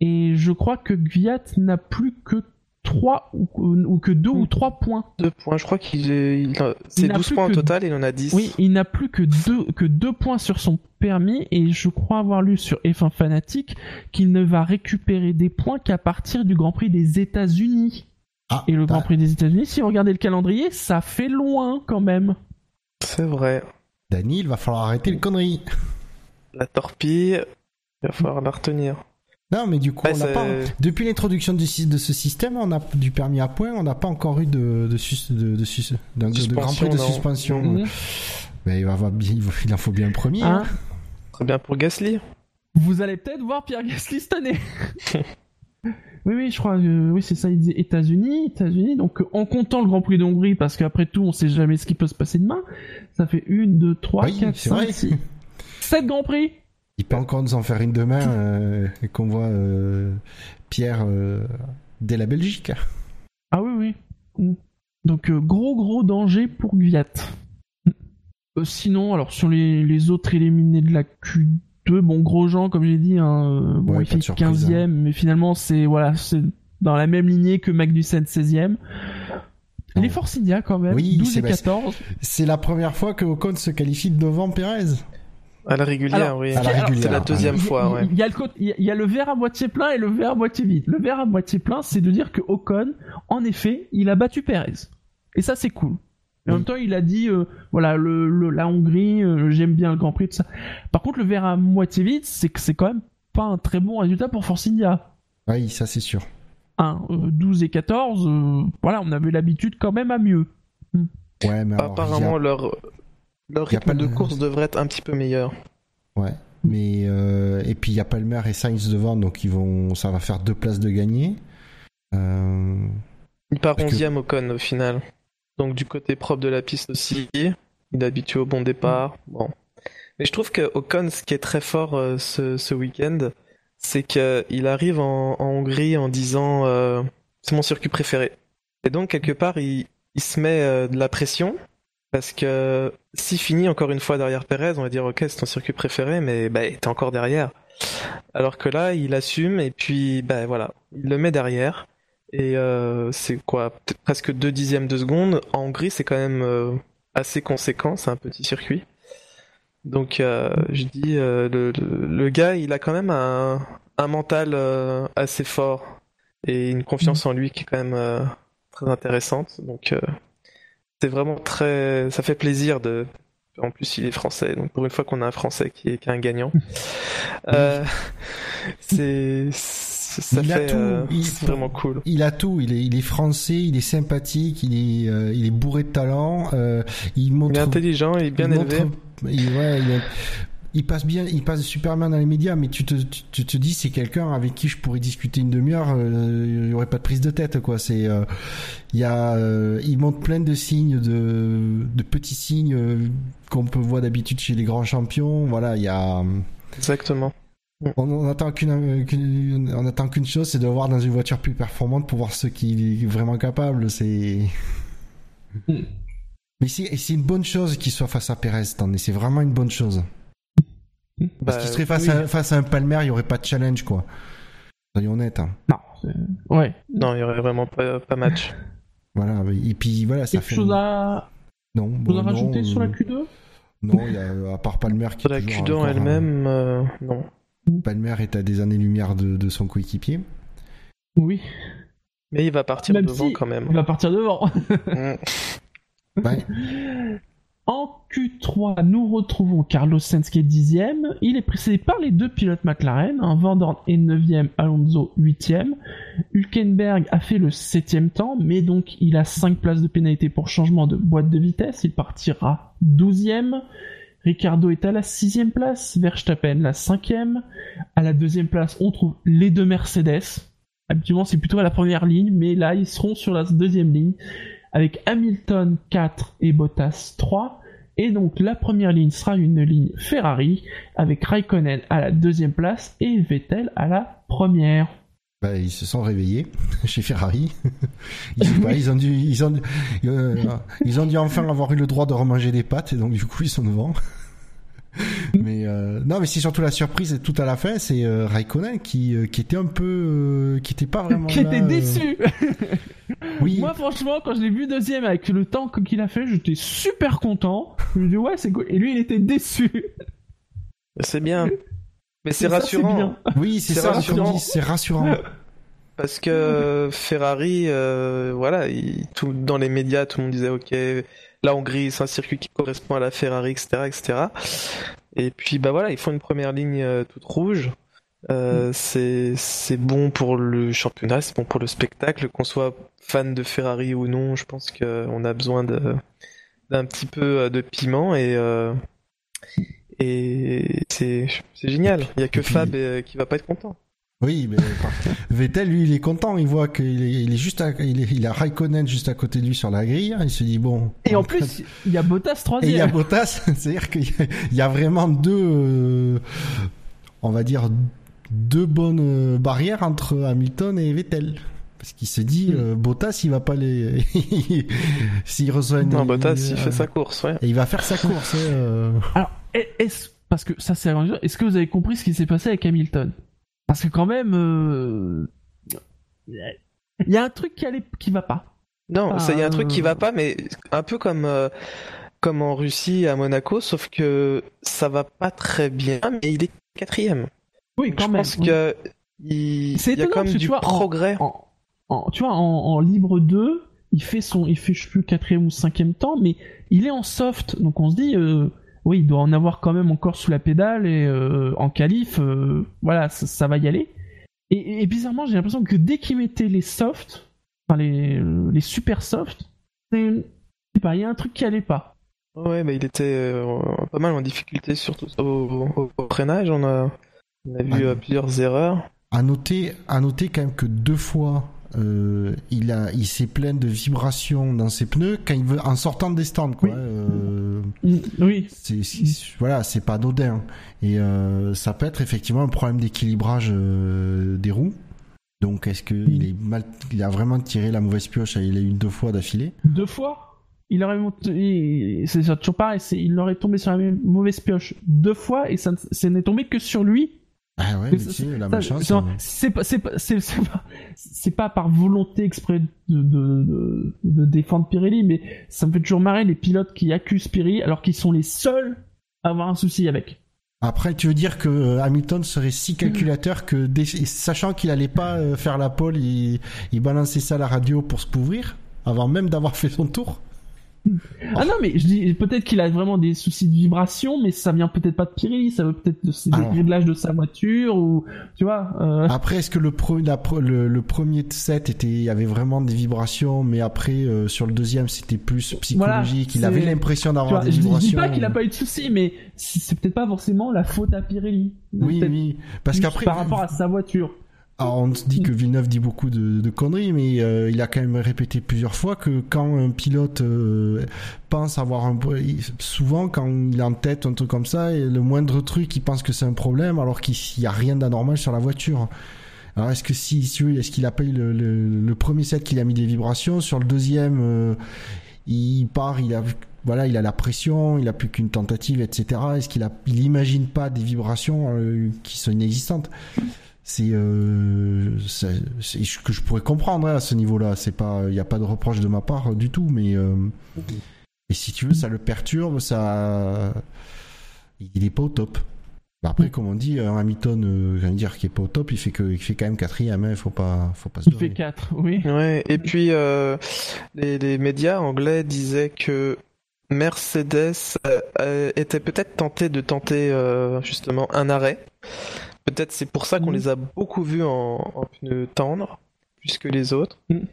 Speaker 1: et je crois que Guyat n'a plus que 3 ou, ou que 2 ou 3 points.
Speaker 2: Deux points, je crois qu'il est... c'est
Speaker 1: n'a
Speaker 2: 12
Speaker 1: plus
Speaker 2: points au
Speaker 1: que-
Speaker 2: total, il en a 10.
Speaker 1: Oui, il n'a plus que deux, que deux points sur son permis et je crois avoir lu sur F1 Fanatic qu'il ne va récupérer des points qu'à partir du Grand Prix des États-Unis.
Speaker 3: Ah,
Speaker 1: Et le
Speaker 3: bah,
Speaker 1: Grand Prix des États-Unis, si vous regardez le calendrier, ça fait loin quand même.
Speaker 2: C'est vrai.
Speaker 3: Dany, il va falloir arrêter les conneries.
Speaker 2: La torpille, il va falloir la retenir.
Speaker 3: Non, mais du coup, on
Speaker 2: c'est-
Speaker 3: pas. Depuis l'introduction de ce système, on a du permis à points, on n'a pas encore eu de de, sus- de, de, sus- de Grand Prix de suspension.
Speaker 2: Mhm.
Speaker 3: Mais il, va avoir bien- il va- il en faut bien un premier.
Speaker 1: Hein
Speaker 3: hein.
Speaker 2: Très bien pour Gasly.
Speaker 1: Vous allez peut-être voir Pierre Gasly cette année. oui, oui, je crois que oui, c'est ça, il disait États-Unis, États-Unis. Donc, euh, en comptant le Grand Prix d'Hongrie, parce qu'après tout, on sait jamais ce qui peut se passer demain, ça fait une, deux, trois,
Speaker 3: Oui,
Speaker 1: quatre, cinq,
Speaker 3: vrai.
Speaker 1: six, sept Grands Prix.
Speaker 3: Il peut encore nous en faire une demain euh, et qu'on voit euh, Pierre euh, dès la Belgique.
Speaker 1: Ah oui, oui. Mm. Donc, euh, gros, gros danger pour. Euh, sinon, alors sur les, les autres éliminés de la Q2, bon, Grosjean, comme j'ai dit, hein, bon,
Speaker 3: Ouais,
Speaker 1: il fait
Speaker 3: de surprise,
Speaker 1: 15ème, mais finalement, c'est voilà, c'est dans la même lignée que Magnussen 16ème. Les
Speaker 3: Oh.
Speaker 1: Force India, quand même,
Speaker 3: Oui,
Speaker 1: 12
Speaker 3: c'est-
Speaker 1: et
Speaker 3: bah,
Speaker 1: 14.
Speaker 3: C'est la première fois que Ocon se qualifie devant Perez.
Speaker 2: À la régulière,
Speaker 1: Alors,
Speaker 2: oui.
Speaker 3: à la
Speaker 2: C'est la deuxième fois,
Speaker 1: il-
Speaker 2: ouais.
Speaker 1: Il y, a le côté- il y a- il y a le verre à moitié plein et le verre à moitié vide. Le verre à moitié plein, c'est de dire que Ocon, en effet, il a battu Perez. Et ça, c'est cool. Et en même temps, il a dit, euh, voilà, le, le- la Hongrie, euh, j'aime bien le Grand Prix, tout ça. Par contre, le verre à moitié vide, c'est que c'est quand même pas un très bon résultat pour Force India.
Speaker 3: Oui, ça c'est sûr.
Speaker 1: 1, 12 et 14, euh, voilà, on avait l'habitude quand même à mieux.
Speaker 3: Ouais, mais alors,
Speaker 2: Apparemment, leur, leur rythme de course devrait être un petit peu meilleur.
Speaker 3: ouais. Mais euh, et puis il y a Palmer et Sainz devant, donc ils vont, ça va faire deux places de gagner. Euh,
Speaker 2: Il part
Speaker 3: Parce que-
Speaker 2: 11ème Ocon au final. Donc du côté propre de la piste aussi. Il est habitué au bon départ. Bon. Mais je trouve que Ocon, ce qui est très fort euh, ce, ce week-end, c'est qu'il arrive en, en Hongrie en disant c'est mon circuit préféré. Et donc quelque part, il, il se met de la pression. Parce que s'il finit encore une fois derrière Perez, on va dire ok c'est ton circuit préféré, mais bah, t'es encore derrière. Alors que là, il assume et puis bah voilà, il le met derrière. Et euh, c'est quoi peut-être presque deux dixièmes de seconde. En Hongrie, c'est quand même euh, assez conséquent, c'est un petit circuit. Donc euh, je dis, euh, le, le, gars, il a quand même un, un mental assez fort et une confiance en lui qui est quand même très intéressante. Donc euh, c'est vraiment très, ça fait plaisir de. En plus, il est français, donc pour une fois qu'on a un français qui est, qui est un gagnant, euh, c'est ça
Speaker 3: Il a
Speaker 2: fait
Speaker 3: tout.
Speaker 2: euh,
Speaker 3: Il-
Speaker 2: vraiment cool.
Speaker 3: Il a tout. Il est, il est français, il est sympathique, il est, euh, il est bourré de talent. il montre.
Speaker 2: Il est intelligent, il est bien
Speaker 3: il
Speaker 2: élevé.
Speaker 3: montre- il, ouais, il, est- il passe bien, il passe super bien dans les médias, mais tu te, tu, tu te dis c'est quelqu'un avec qui je pourrais discuter une demi-heure. euh, il y aurait pas de prise de tête, quoi. C'est, euh, il y a, euh, il montre plein de signes, de, de petits signes euh, qu'on peut voir d'habitude chez les grands champions. Voilà, il y a.
Speaker 2: Exactement.
Speaker 3: On, on attend qu'une, qu'une- on attend qu'une chose, c'est de voir dans une voiture plus performante pour voir ce qu'il est vraiment capable. C'est.
Speaker 1: Mm.
Speaker 3: Mais c'est, et c'est une bonne chose qu'il soit face à Perez. C'est vraiment une bonne chose. Parce
Speaker 2: Bah,
Speaker 3: qu'il serait face,
Speaker 2: oui.
Speaker 3: à, face à un Palmer, il n'y aurait pas de challenge, quoi. Soyons honnêtes. hein.
Speaker 1: Non, ouais.
Speaker 2: Non, il y aurait vraiment pas, pas match.
Speaker 3: Voilà. Et puis voilà, ça
Speaker 1: Quelque
Speaker 3: fait.
Speaker 1: chose à,
Speaker 3: Non, bon, non, euh,
Speaker 1: sur la Q2
Speaker 3: Non, il y a, à part Palmer qui
Speaker 2: Sur la
Speaker 3: est toujours
Speaker 2: Q2 en
Speaker 3: encore,
Speaker 2: elle-même, euh, non.
Speaker 3: euh, Palmer est à des années-lumière de, de son coéquipier.
Speaker 1: Oui,
Speaker 2: Mais il va partir
Speaker 1: Même
Speaker 2: devant
Speaker 1: si-
Speaker 2: quand même.
Speaker 1: il va partir devant.
Speaker 2: Mm.
Speaker 3: Ouais.
Speaker 1: En Q3, nous retrouvons Carlos Sainz qui est dixième. Il est précédé par les deux pilotes McLaren. Un Van Dorn est 9e, Alonso 8e. Hülkenberg a fait le 7e temps, mais donc il a 5 places de pénalité pour changement de boîte de vitesse. Il partira 12e. Ricardo est à la 6e place, Verstappen la 5e. À la deuxième place, on trouve les deux Mercedes. Habituellement, c'est plutôt à la première ligne, mais là, ils seront sur la deuxième ligne avec Hamilton 4 et Bottas 3. Et donc la première ligne sera une ligne Ferrari avec Raikkonen à la deuxième place et Vettel à la première.
Speaker 3: Bah, ils se sont réveillés chez Ferrari. ils, sais pas, ils ont dû, ils ont, euh, ils ont dû enfin avoir eu le droit de remanger des pâtes et donc du coup ils sont devant. mais euh, non, mais c'est surtout la surprise tout à la fin, c'est euh, Raikkonen qui, euh, qui était un peu, euh, qui était pas vraiment.
Speaker 1: Qui
Speaker 3: là,
Speaker 1: était
Speaker 3: euh,
Speaker 1: déçu
Speaker 3: Oui.
Speaker 1: Moi franchement quand je l'ai vu deuxième avec le temps qu'il a fait j'étais super content. Je me dis ouais c'est cool. Et lui il était déçu.
Speaker 2: C'est bien. Mais c'est
Speaker 1: Et ça,
Speaker 2: rassurant.
Speaker 3: Oui, c'est ça, c'est rassurant.
Speaker 2: Parce que Ferrari, euh, voilà, il- tout, dans les médias, tout le monde disait ok, la Hongrie, c'est un circuit qui correspond à la Ferrari, etc., etc. Et puis bah voilà, ils font une première ligne euh, toute rouge. Euh, c'est c'est bon pour le championnat, c'est bon pour le spectacle, qu'on soit fan de Ferrari ou non. Je pense qu'on a besoin d'un petit peu euh, de piment et euh, et c'est génial. Il y a que Fab euh, qui va pas être content.
Speaker 3: Oui, mais Vettel, lui, il est content. Il voit qu'il est, il est juste, à, il, est, il a Raikkonen juste à côté de lui sur la grille. Il se dit bon.
Speaker 1: Et en plus il y a Bottas
Speaker 3: Et il y a
Speaker 1: troisième.
Speaker 3: Bottas, c'est-à-dire qu'il y, a- il y a vraiment deux, euh, on va dire, deux bonnes euh, barrières entre Hamilton et Vettel. Parce qu'il se dit,
Speaker 1: Mm.
Speaker 3: euh, Bottas, il va pas les. S'il reçoit une.
Speaker 2: Non, Bottas, il fait sa course, ouais.
Speaker 3: Et il va faire sa course.
Speaker 1: Alors, est- est-ce parce que ça c'est est-ce que vous avez compris ce qui s'est passé avec Hamilton? Parce que quand même, euh, il y a un truc qui allait, qui va pas.
Speaker 2: Non,
Speaker 1: Ah,
Speaker 2: il y a un truc qui
Speaker 1: euh.
Speaker 2: va pas, mais un peu comme, euh, comme en Russie, à Monaco, sauf que ça va pas très bien, mais il est quatrième.
Speaker 1: Oui,
Speaker 2: Donc, je pense que il, y a quand même du
Speaker 1: tu vois,
Speaker 2: progrès.
Speaker 1: en, en- tu vois, en, en libre 2, il fait son, il fait, je sais plus, quatrième ou cinquième temps, mais il est en soft, donc on se dit, euh, oui, il doit en avoir quand même encore sous la pédale et euh, en qualif, euh, voilà, ça, ça va y aller. Et, et bizarrement, j'ai l'impression que dès qu'il mettait les softs, enfin les, les super softs, il y a un truc qui allait pas.
Speaker 2: Ouais, mais il était euh, pas mal en difficulté, surtout au, au, au freinage. On a, on a vu
Speaker 3: Ah.
Speaker 2: plusieurs erreurs.
Speaker 3: À noter, à noter quand même que deux fois, euh, il a, il s'est plaint de vibrations dans ses pneus quand il veut, en sortant des stands, quoi.
Speaker 1: Oui.
Speaker 3: Euh,
Speaker 1: Oui,
Speaker 3: c'est, voilà, c'est pas anodin. Et euh, ça peut être effectivement un problème d'équilibrage euh, des roues. Donc, est-ce que il est mal, il a vraiment tiré la mauvaise pioche Il a eu deux fois d'affilée?
Speaker 1: deux fois? Il aurait monté, c'est toujours pareil, il aurait tombé sur la mauvaise pioche deux fois et ça, ça n'est tombé que sur lui
Speaker 3: Ah ouais,
Speaker 1: Mais
Speaker 3: la malchance.
Speaker 1: c'est- pas, c'est pas, c'est, c'est pas, c'est pas par volonté exprès de, de, de, de défendre Pirelli, mais ça me fait toujours marrer les pilotes qui accusent Pirelli alors qu'ils sont les seuls à avoir un souci avec.
Speaker 3: Après, tu veux dire que euh, Hamilton serait si calculateur que, sachant qu'il allait pas euh, faire la pole, il, il balançait ça à la radio pour se couvrir avant même d'avoir fait son tour?
Speaker 1: Ah non, mais je dis peut-être qu'il a vraiment des soucis de vibration, mais ça vient peut-être pas de Pirelli, ça veut peut-être de, des
Speaker 3: Alors.
Speaker 1: réglages de sa voiture ou tu vois. euh,
Speaker 3: Après, est-ce que le, pre- la pre- le, le premier set était, il y avait vraiment des vibrations, mais après euh, sur le deuxième c'était plus psychologique. il avait l'impression d'avoir des
Speaker 1: je, dis- je
Speaker 3: vibrations.
Speaker 1: dis pas qu'il a pas eu de soucis, mais c'est peut-être pas forcément la faute à Pirelli.
Speaker 3: Oui, oui. Parce qu'après,
Speaker 1: par rapport à sa voiture.
Speaker 3: Alors, on se dit que Villeneuve dit beaucoup de, de conneries, mais euh, il a quand même répété plusieurs fois que quand un pilote euh, pense avoir un souvent quand il est en tête un truc comme ça, et le moindre truc, il pense que c'est un problème, alors qu'il n'y a rien d'anormal sur la voiture. Alors est-ce que si, si est-ce qu'il a eu le, le, le premier set qu'il a mis des vibrations, sur le deuxième, euh, il part, il a voilà, il a la pression, il a plus qu'une tentative, etc. Est-ce qu'il a, il imagine pas des vibrations euh, qui sont inexistantes? C'est euh, c'est ce que je pourrais comprendre hein, à ce niveau-là. C'est pas, il n'y a pas de reproche de ma part euh, du tout, mais euh, et si tu veux, ça le perturbe, ça, il est pas au top. Bah après, comme on dit, un Hamilton, euh, je viens de dire qu'il est pas au top, il fait que, il fait quand même quatrième. Hein, faut pas, faut pas se
Speaker 1: Il fait 4, oui.
Speaker 2: Ouais, et puis euh, les, les médias anglais disaient que Mercedes euh, euh, était peut-être tenté de tenter euh, justement un arrêt. Peut-être c'est pour ça qu'on
Speaker 1: Mhm.
Speaker 2: les a beaucoup vus en, en pneus tendres, plus que les autres,
Speaker 1: Mhm.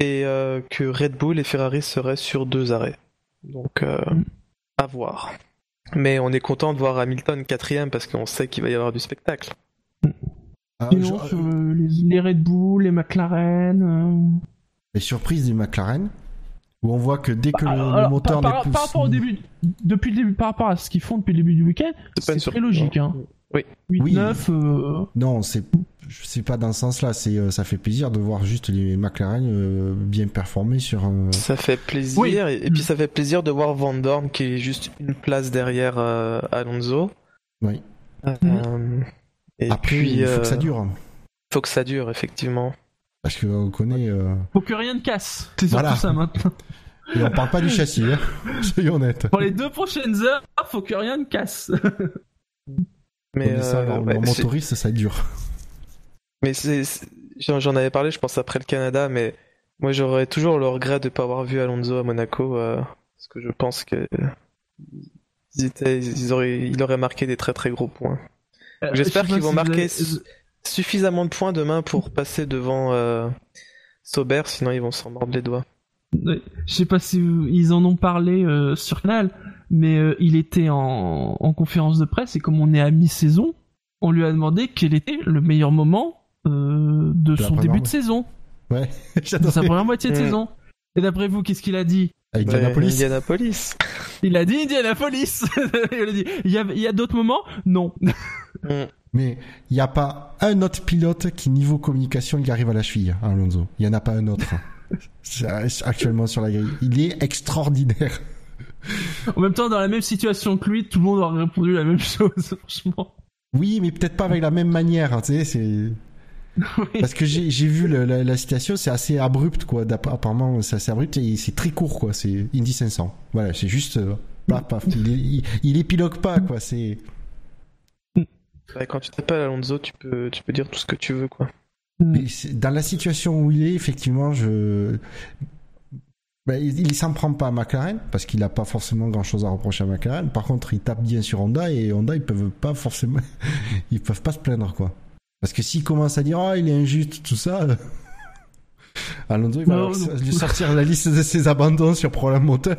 Speaker 2: et euh, que Red Bull et Ferrari seraient sur deux arrêts. Donc euh,
Speaker 1: Mhm.
Speaker 2: à voir. Mais on est content de voir Hamilton quatrième parce qu'on sait qu'il va y avoir du spectacle.
Speaker 3: Ah,
Speaker 1: Sinon,
Speaker 3: je-
Speaker 1: sur euh, les, les Red Bull, les McLaren. euh,
Speaker 3: les surprises des McLaren, où on voit que dès que le, le
Speaker 1: alors,
Speaker 3: moteur
Speaker 1: par, par-
Speaker 3: plus
Speaker 1: par rapport au début, depuis le début, par rapport à ce qu'ils font depuis le début du week-end,
Speaker 2: pas une
Speaker 1: c'est très logique. Hein.
Speaker 2: Oui.
Speaker 1: 8,
Speaker 3: Oui.
Speaker 1: 9, euh,
Speaker 3: Non, c'est c'est pas dans ce sens-là. C'est euh, ça fait plaisir de voir juste les McLaren euh, bien performer sur un.
Speaker 2: Ça fait plaisir,
Speaker 1: Oui.
Speaker 2: et, et puis ça fait plaisir de voir Van Dorn qui est juste une place derrière euh, Alonso.
Speaker 3: Oui.
Speaker 2: Euh, et
Speaker 3: Après,
Speaker 2: puis,
Speaker 3: il faut que ça dure,
Speaker 2: faut que ça dure, effectivement.
Speaker 3: parce que on connaît. euh,
Speaker 1: faut que rien ne casse. C'est surtout
Speaker 3: Voilà.
Speaker 1: ça maintenant.
Speaker 3: Et on parle pas du châssis, hein. soyons honnêtes.
Speaker 1: Pour les deux prochaines heures, faut que rien ne casse.
Speaker 2: Mais,
Speaker 3: ça,
Speaker 2: euh, ouais,
Speaker 3: leur
Speaker 2: c'est-
Speaker 3: motoriste, ça dure.
Speaker 2: mais j'en avais parlé, je pense, après le Canada, mais moi j'aurais toujours le regret de ne pas avoir vu Alonso à Monaco, euh, parce que je pense que ils étaient, ils auraient, il aurait marqué des très très gros points. J'espère
Speaker 1: Euh, Je sais
Speaker 2: qu'ils vont
Speaker 1: si
Speaker 2: marquer
Speaker 1: avez-
Speaker 2: Suffisamment de points demain pour passer devant euh, Sauber, sinon ils vont s'en mordre les doigts.
Speaker 1: Je sais pas si vous- ils en ont parlé euh, sur Canal, mais euh, il était en, en conférence de presse et comme on est à mi-saison, on lui a demandé quel était le meilleur moment euh, de son début de saison,
Speaker 3: Ouais,
Speaker 1: de sa première moitié de saison. Et d'après vous, qu'est-ce qu'il a dit?
Speaker 3: À Indianapolis.
Speaker 2: Ouais, Indianapolis.
Speaker 1: Il a dit Indianapolis. il a dit. Il y a, il y a d'autres moments? Non.
Speaker 2: Mm.
Speaker 3: Mais il n'y a pas un autre pilote qui, niveau communication, il arrive à la cheville, hein, Alonso. Il n'y en a pas un autre. actuellement sur la grille. Il est extraordinaire.
Speaker 1: En même temps, dans la même situation que lui, tout le monde aurait répondu la même chose, franchement.
Speaker 3: Oui, mais peut-être pas avec la même manière, hein, tu sais, c'est... Parce que j'ai vu le, la, la, citation, c'est assez abrupt, quoi. Apparemment, c'est assez abrupt et c'est très court, quoi. C'est Indy 500. Voilà, c'est juste... Euh, paf, paf. Il, il, il épilogue pas, quoi. C'est...
Speaker 2: quand tu t'appelles Alonso, tu peux, tu peux dire tout ce que tu veux, quoi.
Speaker 3: Mais dans la situation où il est, effectivement, je... Ben, il, il s'en prend pas à McLaren parce qu'il n'a pas forcément grand chose à reprocher à McLaren. Par contre, il tape bien sur Honda et Honda ils peuvent pas forcément, ils peuvent pas se plaindre quoi. Parce que s'il commence à dire oh il est injuste tout ça, Alonso il va lui sortir la liste de ses abandons sur problème moteur.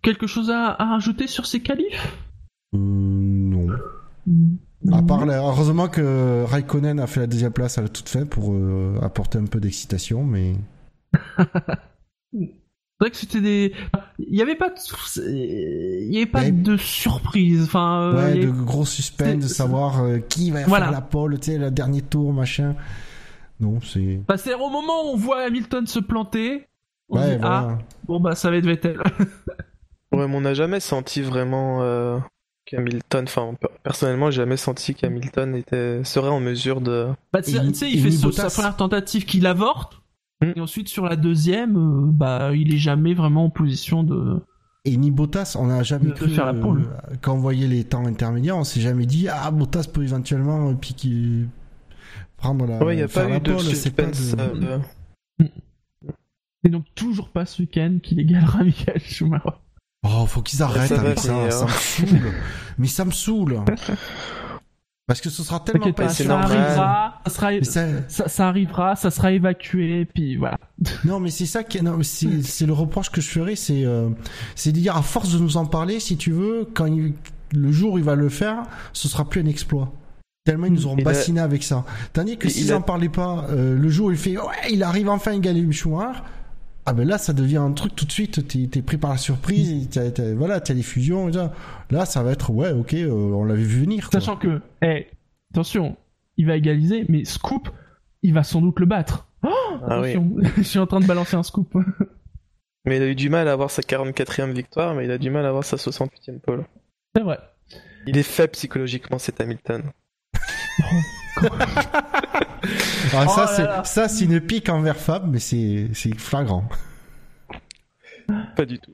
Speaker 1: Quelque chose à, à rajouter sur ces qualifs?
Speaker 3: Euh, Non. À part, heureusement que Raikkonen a fait la deuxième place à la toute fin pour euh, apporter un peu d'excitation, mais.
Speaker 1: C'est vrai que c'était des. Il n'y avait pas de. Il y avait pas de surprise. Enfin.
Speaker 3: Euh, ouais, de gros suspens de savoir euh, qui va faire la pole, tu sais, le dernier tour, machin. Non, c'est.
Speaker 1: Bah, c'est au moment où on voit Hamilton se planter. On
Speaker 3: ouais,
Speaker 1: dit,
Speaker 3: voilà.
Speaker 1: ah, bon bah ça va être Vettel.
Speaker 2: ouais, mais on n'a jamais senti vraiment euh, qu'Hamilton. Enfin, personnellement, j'ai jamais senti qu'Hamilton était serait en mesure de.
Speaker 1: Bah, tu sais, il fait sa première tentative qu'il avorte. Et ensuite, sur la deuxième, euh, bah, il est jamais vraiment en position de.
Speaker 3: Et ni Bottas, on n'a jamais
Speaker 1: de
Speaker 3: cru,
Speaker 1: faire la pole.
Speaker 3: euh, quand on voyait les temps intermédiaires, on s'est jamais dit ah Bottas peut éventuellement euh, piquer, prendre la.
Speaker 2: Ouais, il n'y a pas eu de
Speaker 3: pas
Speaker 2: suspense.
Speaker 3: de-
Speaker 2: euh,
Speaker 1: Et donc toujours pas ce week-end qu'il égalera Michael Schumacher.
Speaker 3: Oh, faut qu'ils arrêtent
Speaker 2: ça
Speaker 3: avec ça, ça me saoule. Mais ça me saoule. Parce que ce sera tellement pas
Speaker 1: ça arrivera, ça sera,
Speaker 3: ça-
Speaker 1: ça, arrivera, ça sera évacué, puis voilà.
Speaker 3: Non, mais c'est ça qui est, non, mais c'est, c'est le reproche que je ferais, c'est, euh, c'est de dire à force de nous en parler, si tu veux, quand il- le jour où il va le faire, ce sera plus un exploit. Tellement ils nous auront
Speaker 2: a-
Speaker 3: bassiné avec ça. Tandis que
Speaker 2: Il
Speaker 3: s'ils
Speaker 2: a-
Speaker 3: en parlaient pas, euh, le jour où il fait, ouais, il arrive enfin à égaler Schumacher, ah ben là, ça devient un truc tout de suite, t'es, t'es pris par la surprise, t'as, t'as- voilà, t'as les fusions, et ça. Là, ça va être, ouais, ok, euh, on l'avait vu venir. quoi.
Speaker 1: Sachant que, eh, attention, il va égaliser, mais Scoop, il va sans doute le battre. Oh,
Speaker 2: Ah oui.
Speaker 1: je suis en train de balancer un scoop.
Speaker 2: Mais il a eu du mal à avoir sa 44e victoire, mais il a du mal à avoir sa 68e pole.
Speaker 1: C'est vrai.
Speaker 2: Il est faible psychologiquement, cet Hamilton.
Speaker 3: Ah, ça,
Speaker 1: Oh là
Speaker 3: c'est, ça, c'est une pique envers Fab, mais c'est, c'est flagrant.
Speaker 2: Pas du tout.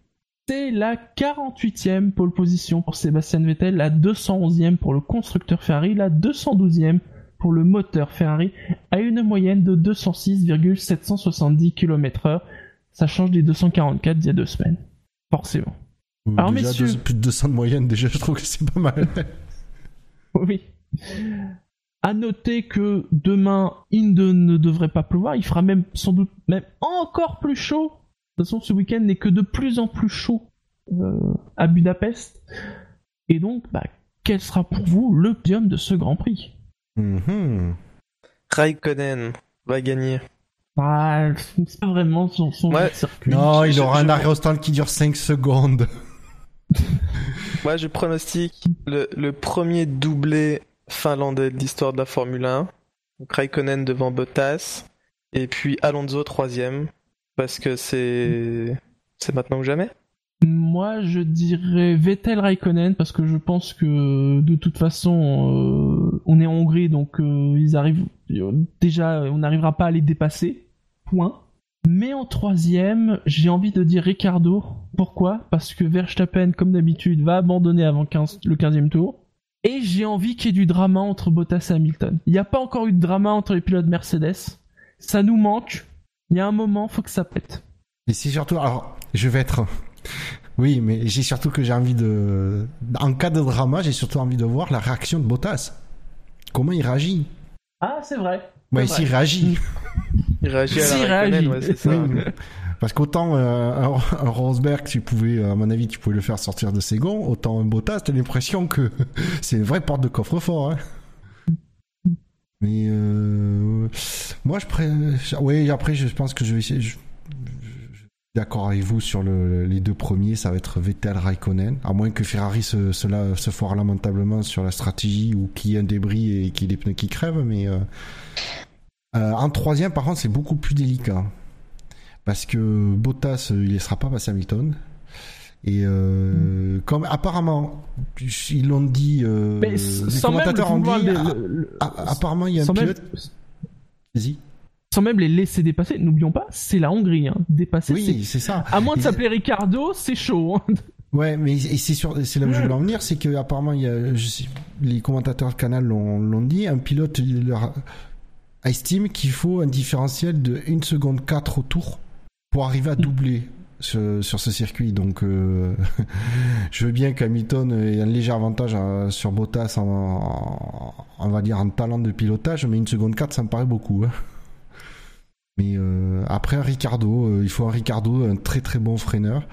Speaker 1: C'est la 48e pole position pour Sébastien Vettel, la 211e pour le constructeur Ferrari, la 212e pour le moteur Ferrari, à une moyenne de 206,770 km/h. Ça change des 244 d'il y a deux semaines. Forcément. Alors,
Speaker 3: déjà,
Speaker 1: messieurs.
Speaker 3: deux- plus de 200 de moyenne, déjà, je trouve que c'est pas mal.
Speaker 1: Oui. À noter que demain, Inde ne devrait pas pleuvoir. Il fera même, sans doute, même encore plus chaud. De toute façon, ce week-end n'est que de plus en plus chaud euh, à Budapest. Et donc, bah, quel sera pour vous le podium de ce Grand Prix?
Speaker 3: Mhm.
Speaker 2: Raikkonen va gagner.
Speaker 1: ah, C'est pas vraiment son, son
Speaker 2: Ouais.
Speaker 1: circuit.
Speaker 3: Non, il aura
Speaker 2: je-
Speaker 3: un arrêt au stand qui dure 5 secondes.
Speaker 2: Moi, je pronostique le, le premier doublé finlandais de l'histoire de la Formule 1. Donc Raikkonen devant Bottas. Et puis Alonso troisième. Parce que c'est maintenant ou jamais.
Speaker 1: Moi, je dirais Vettel Raikkonen parce que je pense que de toute façon, euh, on est en Hongrie, donc euh, ils arrivent. Déjà, on n'arrivera pas à les dépasser. Point. Mais en troisième, j'ai envie de dire Ricardo. Pourquoi? Parce que Verstappen, comme d'habitude, va abandonner avant 15 le 15e tour. Et j'ai envie qu'il y ait du drama entre Bottas et Hamilton. Il n'y a pas encore eu de drama entre les pilotes Mercedes. Ça nous manque. Il y a un moment, faut que ça pète.
Speaker 3: Et c'est surtout, alors, je vais être, oui, mais j'ai surtout que j'ai envie de, en cas de drama, j'ai surtout envie de voir la réaction de Bottas. Comment il réagit?
Speaker 1: Ah, c'est vrai.
Speaker 3: Ouais, s'il réagit.
Speaker 2: Il réagit à
Speaker 1: S'il
Speaker 2: la Raikkonen,
Speaker 1: réagit.
Speaker 2: ouais, c'est ça.
Speaker 3: Oui. Parce qu'autant euh, un, Rosberg, tu pouvais, à mon avis, tu pouvais le faire sortir de ses gonds, autant un Bottas, t'as l'impression que c'est une vraie porte de coffre-fort. Hein. Mais euh, moi, je pré... oui, après, je pense que je vais essayer. je- je- d'accord avec vous sur le, les deux premiers, ça va être Vettel, Raikkonen, à moins que Ferrari se, se, foire lamentablement sur la stratégie ou qu'il y ait un débris et qu'il y ait des pneus qui crèvent. Mais euh, euh, en troisième, par contre, c'est beaucoup plus délicat parce que Bottas, euh, il ne sera pas passé Hamilton. Et euh, comme apparemment, ils l'ont dit, euh,
Speaker 1: Mais
Speaker 3: les
Speaker 1: sans même
Speaker 3: commentateurs ont dit,
Speaker 1: les-
Speaker 3: ah,
Speaker 1: le- le-
Speaker 3: ah, apparemment il y a un
Speaker 1: même-
Speaker 3: pilote. Vas-y.
Speaker 1: sans même les laisser dépasser, n'oublions pas, c'est la Hongrie. Hein. Dépasser,
Speaker 3: Oui, c'est ça.
Speaker 1: À moins de s'appeler Ricardo, c'est chaud. hein.
Speaker 3: Ouais, mais c'est sûr, c'est là où je voulais en venir, c'est que apparemment il y a, je sais- les commentateurs de Canal l'ont l'ont dit, un pilote il leur estime qu'il faut un différentiel de 1 seconde 4 au tour pour arriver à doubler ce- sur ce circuit. Donc, euh, je veux bien qu'Hamilton ait un léger avantage euh, sur Bottas en, en- on va dire en talent de pilotage, mais 1 seconde 4 ça me paraît beaucoup. hein. Mais euh, après un Ricardo, euh, il faut un Ricardo, un très très bon freineur.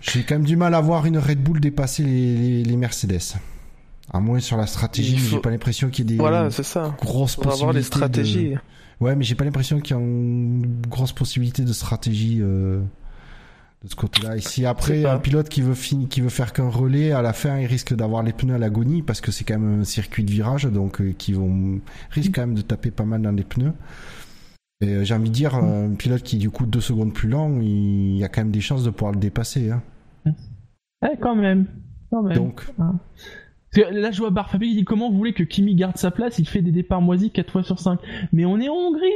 Speaker 3: J'ai quand même du mal à voir une Red Bull dépasser les, les- les Mercedes. À moins sur la stratégie,
Speaker 2: faut-
Speaker 3: j'ai pas l'impression qu'il y ait des
Speaker 2: Voilà, c'est ça.
Speaker 3: grosses
Speaker 2: Pour avoir les
Speaker 3: possibilités.
Speaker 2: stratégies.
Speaker 3: de- Ouais, mais j'ai pas l'impression qu'il y a une grosse possibilité de stratégie euh, de ce côté-là. Et si après un pilote qui veut fin- qui veut faire qu'un relais, à la fin il risque d'avoir les pneus à l'agonie parce que c'est quand même un circuit de virage, donc euh, qui vont risque quand même de taper pas mal dans les pneus. Et euh, j'ai envie de dire, un pilote qui est du coup deux secondes plus lent, il y a quand même des chances de pouvoir le dépasser. Hein.
Speaker 1: Eh, quand même. Quand même.
Speaker 3: Donc,
Speaker 1: que Là, je vois Barfabi qui dit comment vous voulez que Kimi garde sa place, il fait des départs moisis 4 fois sur 5. Mais on est en Hongrie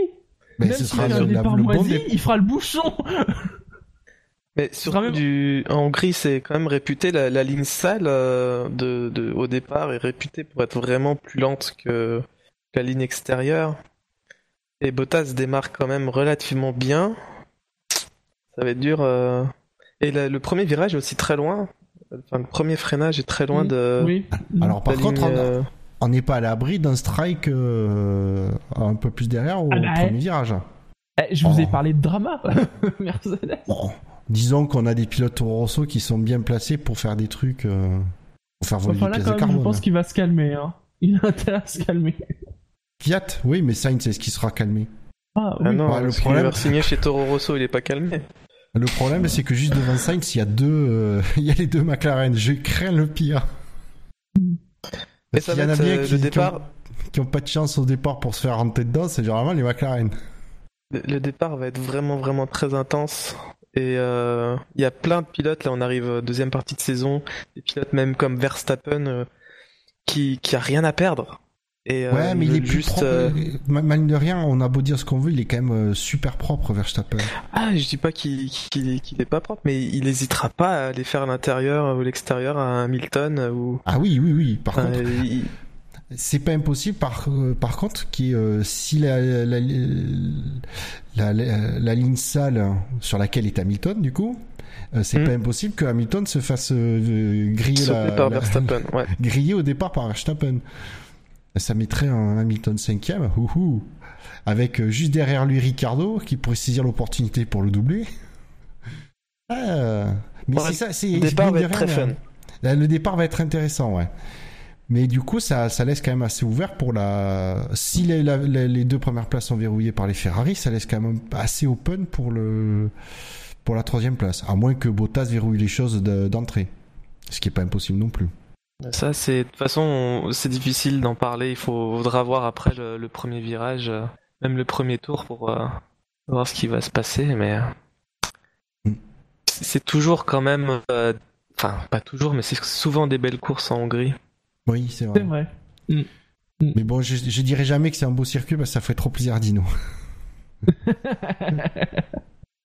Speaker 1: Même
Speaker 3: ce sera
Speaker 1: fait un départ
Speaker 3: le
Speaker 1: moisi, il fera le bouchon
Speaker 2: Mais surtout
Speaker 1: même-
Speaker 2: du... en Hongrie, c'est quand même réputé, la, la ligne sale euh, de, de, au départ est réputée pour être vraiment plus lente que, que la ligne extérieure. Et Bottas démarre quand même relativement bien. Ça va être dur. euh. Et la- le premier virage est aussi très loin. Enfin, le premier freinage est très loin de
Speaker 1: Oui.
Speaker 3: Alors par contre,
Speaker 2: ligne,
Speaker 3: on-
Speaker 2: euh,
Speaker 3: on n'est pas à l'abri d'un strike euh, un peu plus derrière au
Speaker 1: Ah bah,
Speaker 3: premier virage.
Speaker 1: Eh, je vous ai
Speaker 3: Oh.
Speaker 1: parlé de drama, Mercedes.
Speaker 3: Bon, disons qu'on a des pilotes Toro Rosso qui sont bien placés pour faire des trucs, euh, pour faire voler
Speaker 1: Enfin
Speaker 3: des
Speaker 1: là,
Speaker 3: pièces
Speaker 1: quand
Speaker 3: de
Speaker 1: même, je pense qu'il va se calmer. Hein. Il a intérêt à se calmer.
Speaker 3: Fiat, oui, mais Sainz, est-ce qu'il sera calmé?
Speaker 1: Ah, oui.
Speaker 2: Ah non,
Speaker 3: Ouais, le
Speaker 2: parce qu'il
Speaker 3: problème-
Speaker 2: va signer chez Toro Rosso, il est pas calmé.
Speaker 3: Le problème, c'est que juste devant Sainz, il y a deux, euh, il y a les deux McLaren. Je crains le pire.
Speaker 2: Mais ça
Speaker 3: y en a bien
Speaker 2: euh,
Speaker 3: qui,
Speaker 2: le
Speaker 3: qui ont-
Speaker 2: départ.
Speaker 3: qui ont pas de chance au départ pour se faire rentrer dedans, c'est généralement les McLaren.
Speaker 2: Le, le départ va être vraiment vraiment très intense et euh, il y a plein de pilotes là on arrive deuxième partie de saison des pilotes même comme Verstappen qui qui a rien à perdre et euh,
Speaker 3: ouais, mais il est plus
Speaker 2: juste
Speaker 3: propre.
Speaker 2: euh,
Speaker 3: Ma- Mal de rien, on a beau dire ce qu'on veut, il est quand même euh, super propre, Verstappen.
Speaker 2: ah je dis pas qu'il qu'il qu'il est pas propre mais il hésitera pas à aller faire l'intérieur ou l'extérieur à Hamilton euh, ou
Speaker 3: Ah oui, oui, oui. Par contre,
Speaker 2: il-
Speaker 3: C'est pas impossible par, euh, par contre qui euh, si la, la, la, la- la ligne sale sur laquelle est Hamilton du coup euh, c'est
Speaker 2: Hmm.
Speaker 3: pas impossible que Hamilton se fasse euh, griller, griller au départ par Verstappen ça mettrait un Hamilton cinquième houhou, avec euh, juste derrière lui Ricardo qui pourrait saisir l'opportunité pour le doubler Ah, mais
Speaker 2: Ouais,
Speaker 3: c'est ça c'est
Speaker 2: le départ va être très fun
Speaker 3: Là, le départ va être intéressant, ouais. Mais du coup, ça, ça laisse quand même assez ouvert pour la. Si les, la- les- deux premières places sont verrouillées par les Ferrari, ça laisse quand même assez open pour le pour la troisième place. À moins que Bottas verrouille les choses de- d'entrée, ce qui est pas impossible non plus.
Speaker 2: Ça, c'est de toute façon, on- c'est difficile d'en parler. Il faut, faudra voir après le, le premier virage, euh, même le premier tour, pour euh, voir ce qui va se passer. Mais
Speaker 3: Mm.
Speaker 2: c'est toujours quand même, euh, enfin pas toujours, mais c'est souvent des belles courses en Hongrie.
Speaker 3: Oui, c'est vrai.
Speaker 1: vrai.
Speaker 3: Mais bon, je, je dirais jamais que c'est un beau circuit parce que ça fait trop plaisir à Dino.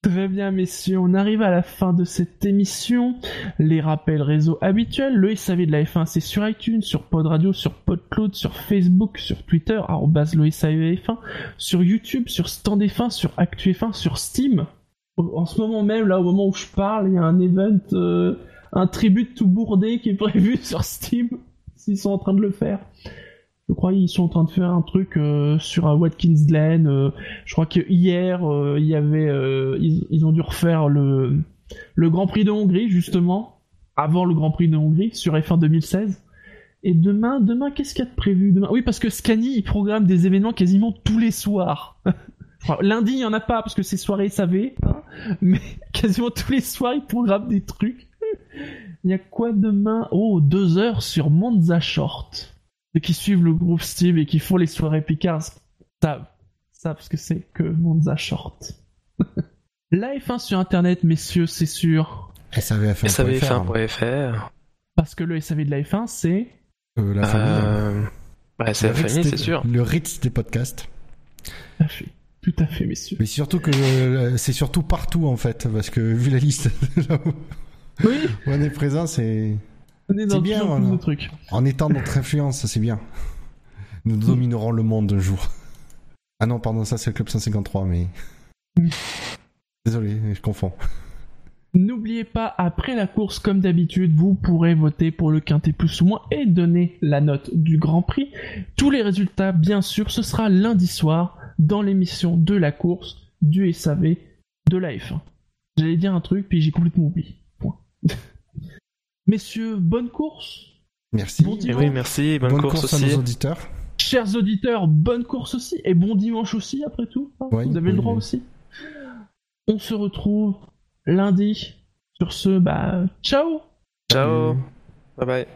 Speaker 1: Très bien, messieurs, on arrive à la fin de cette émission. Les rappels réseau habituels, le SAV de la F1, c'est sur iTunes, sur Pod Radio, sur PodCloud, sur Facebook, sur Twitter, arrobas le SAV F1, sur YouTube, sur Stand F1, sur Actu F1, sur Steam. En ce moment même, là, au moment où je parle, il y a un event, euh, un tribute tout bourdé qui est prévu sur Steam, s'ils sont en train de le faire. Je crois qu'ils sont en train de faire un truc euh, sur un Watkins Glen. euh, je crois que hier, euh, il y avait, ils, ont dû refaire le le Grand Prix de Hongrie justement avant le Grand Prix de Hongrie sur F1 2016. Et demain, demain, qu'est-ce qu'il y a de prévu? Demain Oui, parce que Scani il programme des événements quasiment tous les soirs. Lundi, il y en a pas parce que c'est soirée SAV, hein, mais quasiment tous les soirs, ils programment des trucs. Il y a quoi demain? Oh, deux heures sur Monza Short. Ceux qui suivent le groupe Steve et qui font les soirées Picards savent, savent ce que c'est que Monza Short. La F1 sur Internet, messieurs, c'est sûr.
Speaker 3: SAVF1.fr.
Speaker 2: SAVF1.fr.
Speaker 1: Parce que le SAV de la F1, c'est...
Speaker 3: Euh, la famille.
Speaker 2: Euh... Bah, c'est
Speaker 3: Le
Speaker 2: la
Speaker 3: Ritz
Speaker 2: famille,
Speaker 3: des-
Speaker 2: c'est sûr.
Speaker 3: Le Ritz des podcasts.
Speaker 1: Tout à fait, tout à fait, messieurs.
Speaker 3: Mais surtout que euh, c'est surtout partout en fait, parce que vu la liste là où
Speaker 1: Oui,
Speaker 3: on est présent, c'est C'est bien,
Speaker 1: toujours plus
Speaker 3: voilà.
Speaker 1: de trucs.
Speaker 3: en étant notre influence, c'est bien. Nous dominerons le monde un jour. Ah non, pardon, ça c'est le club 153, mais désolé, je confonds.
Speaker 1: N'oubliez pas, après la course, comme d'habitude, vous pourrez voter pour le quintet plus ou moins et donner la note du Grand Prix. Tous les résultats, bien sûr, ce sera lundi soir dans l'émission de la course du SAV de la F1. J'allais dire un truc, puis j'ai complètement oublié. Point. Messieurs, bonne course.
Speaker 3: Merci.
Speaker 1: Bon
Speaker 2: Et
Speaker 1: dimanche.
Speaker 2: oui, merci, bonne,
Speaker 3: Bonne
Speaker 2: course,
Speaker 3: course,
Speaker 2: aussi.
Speaker 3: à nos auditeurs.
Speaker 1: Chers auditeurs, bonne course aussi. Et bon dimanche aussi, après tout. hein.
Speaker 3: Oui,
Speaker 1: vous avez
Speaker 3: oui,
Speaker 1: le droit
Speaker 3: oui.
Speaker 1: aussi. On se retrouve lundi. Sur ce, bah, ciao
Speaker 2: Ciao, bye bye.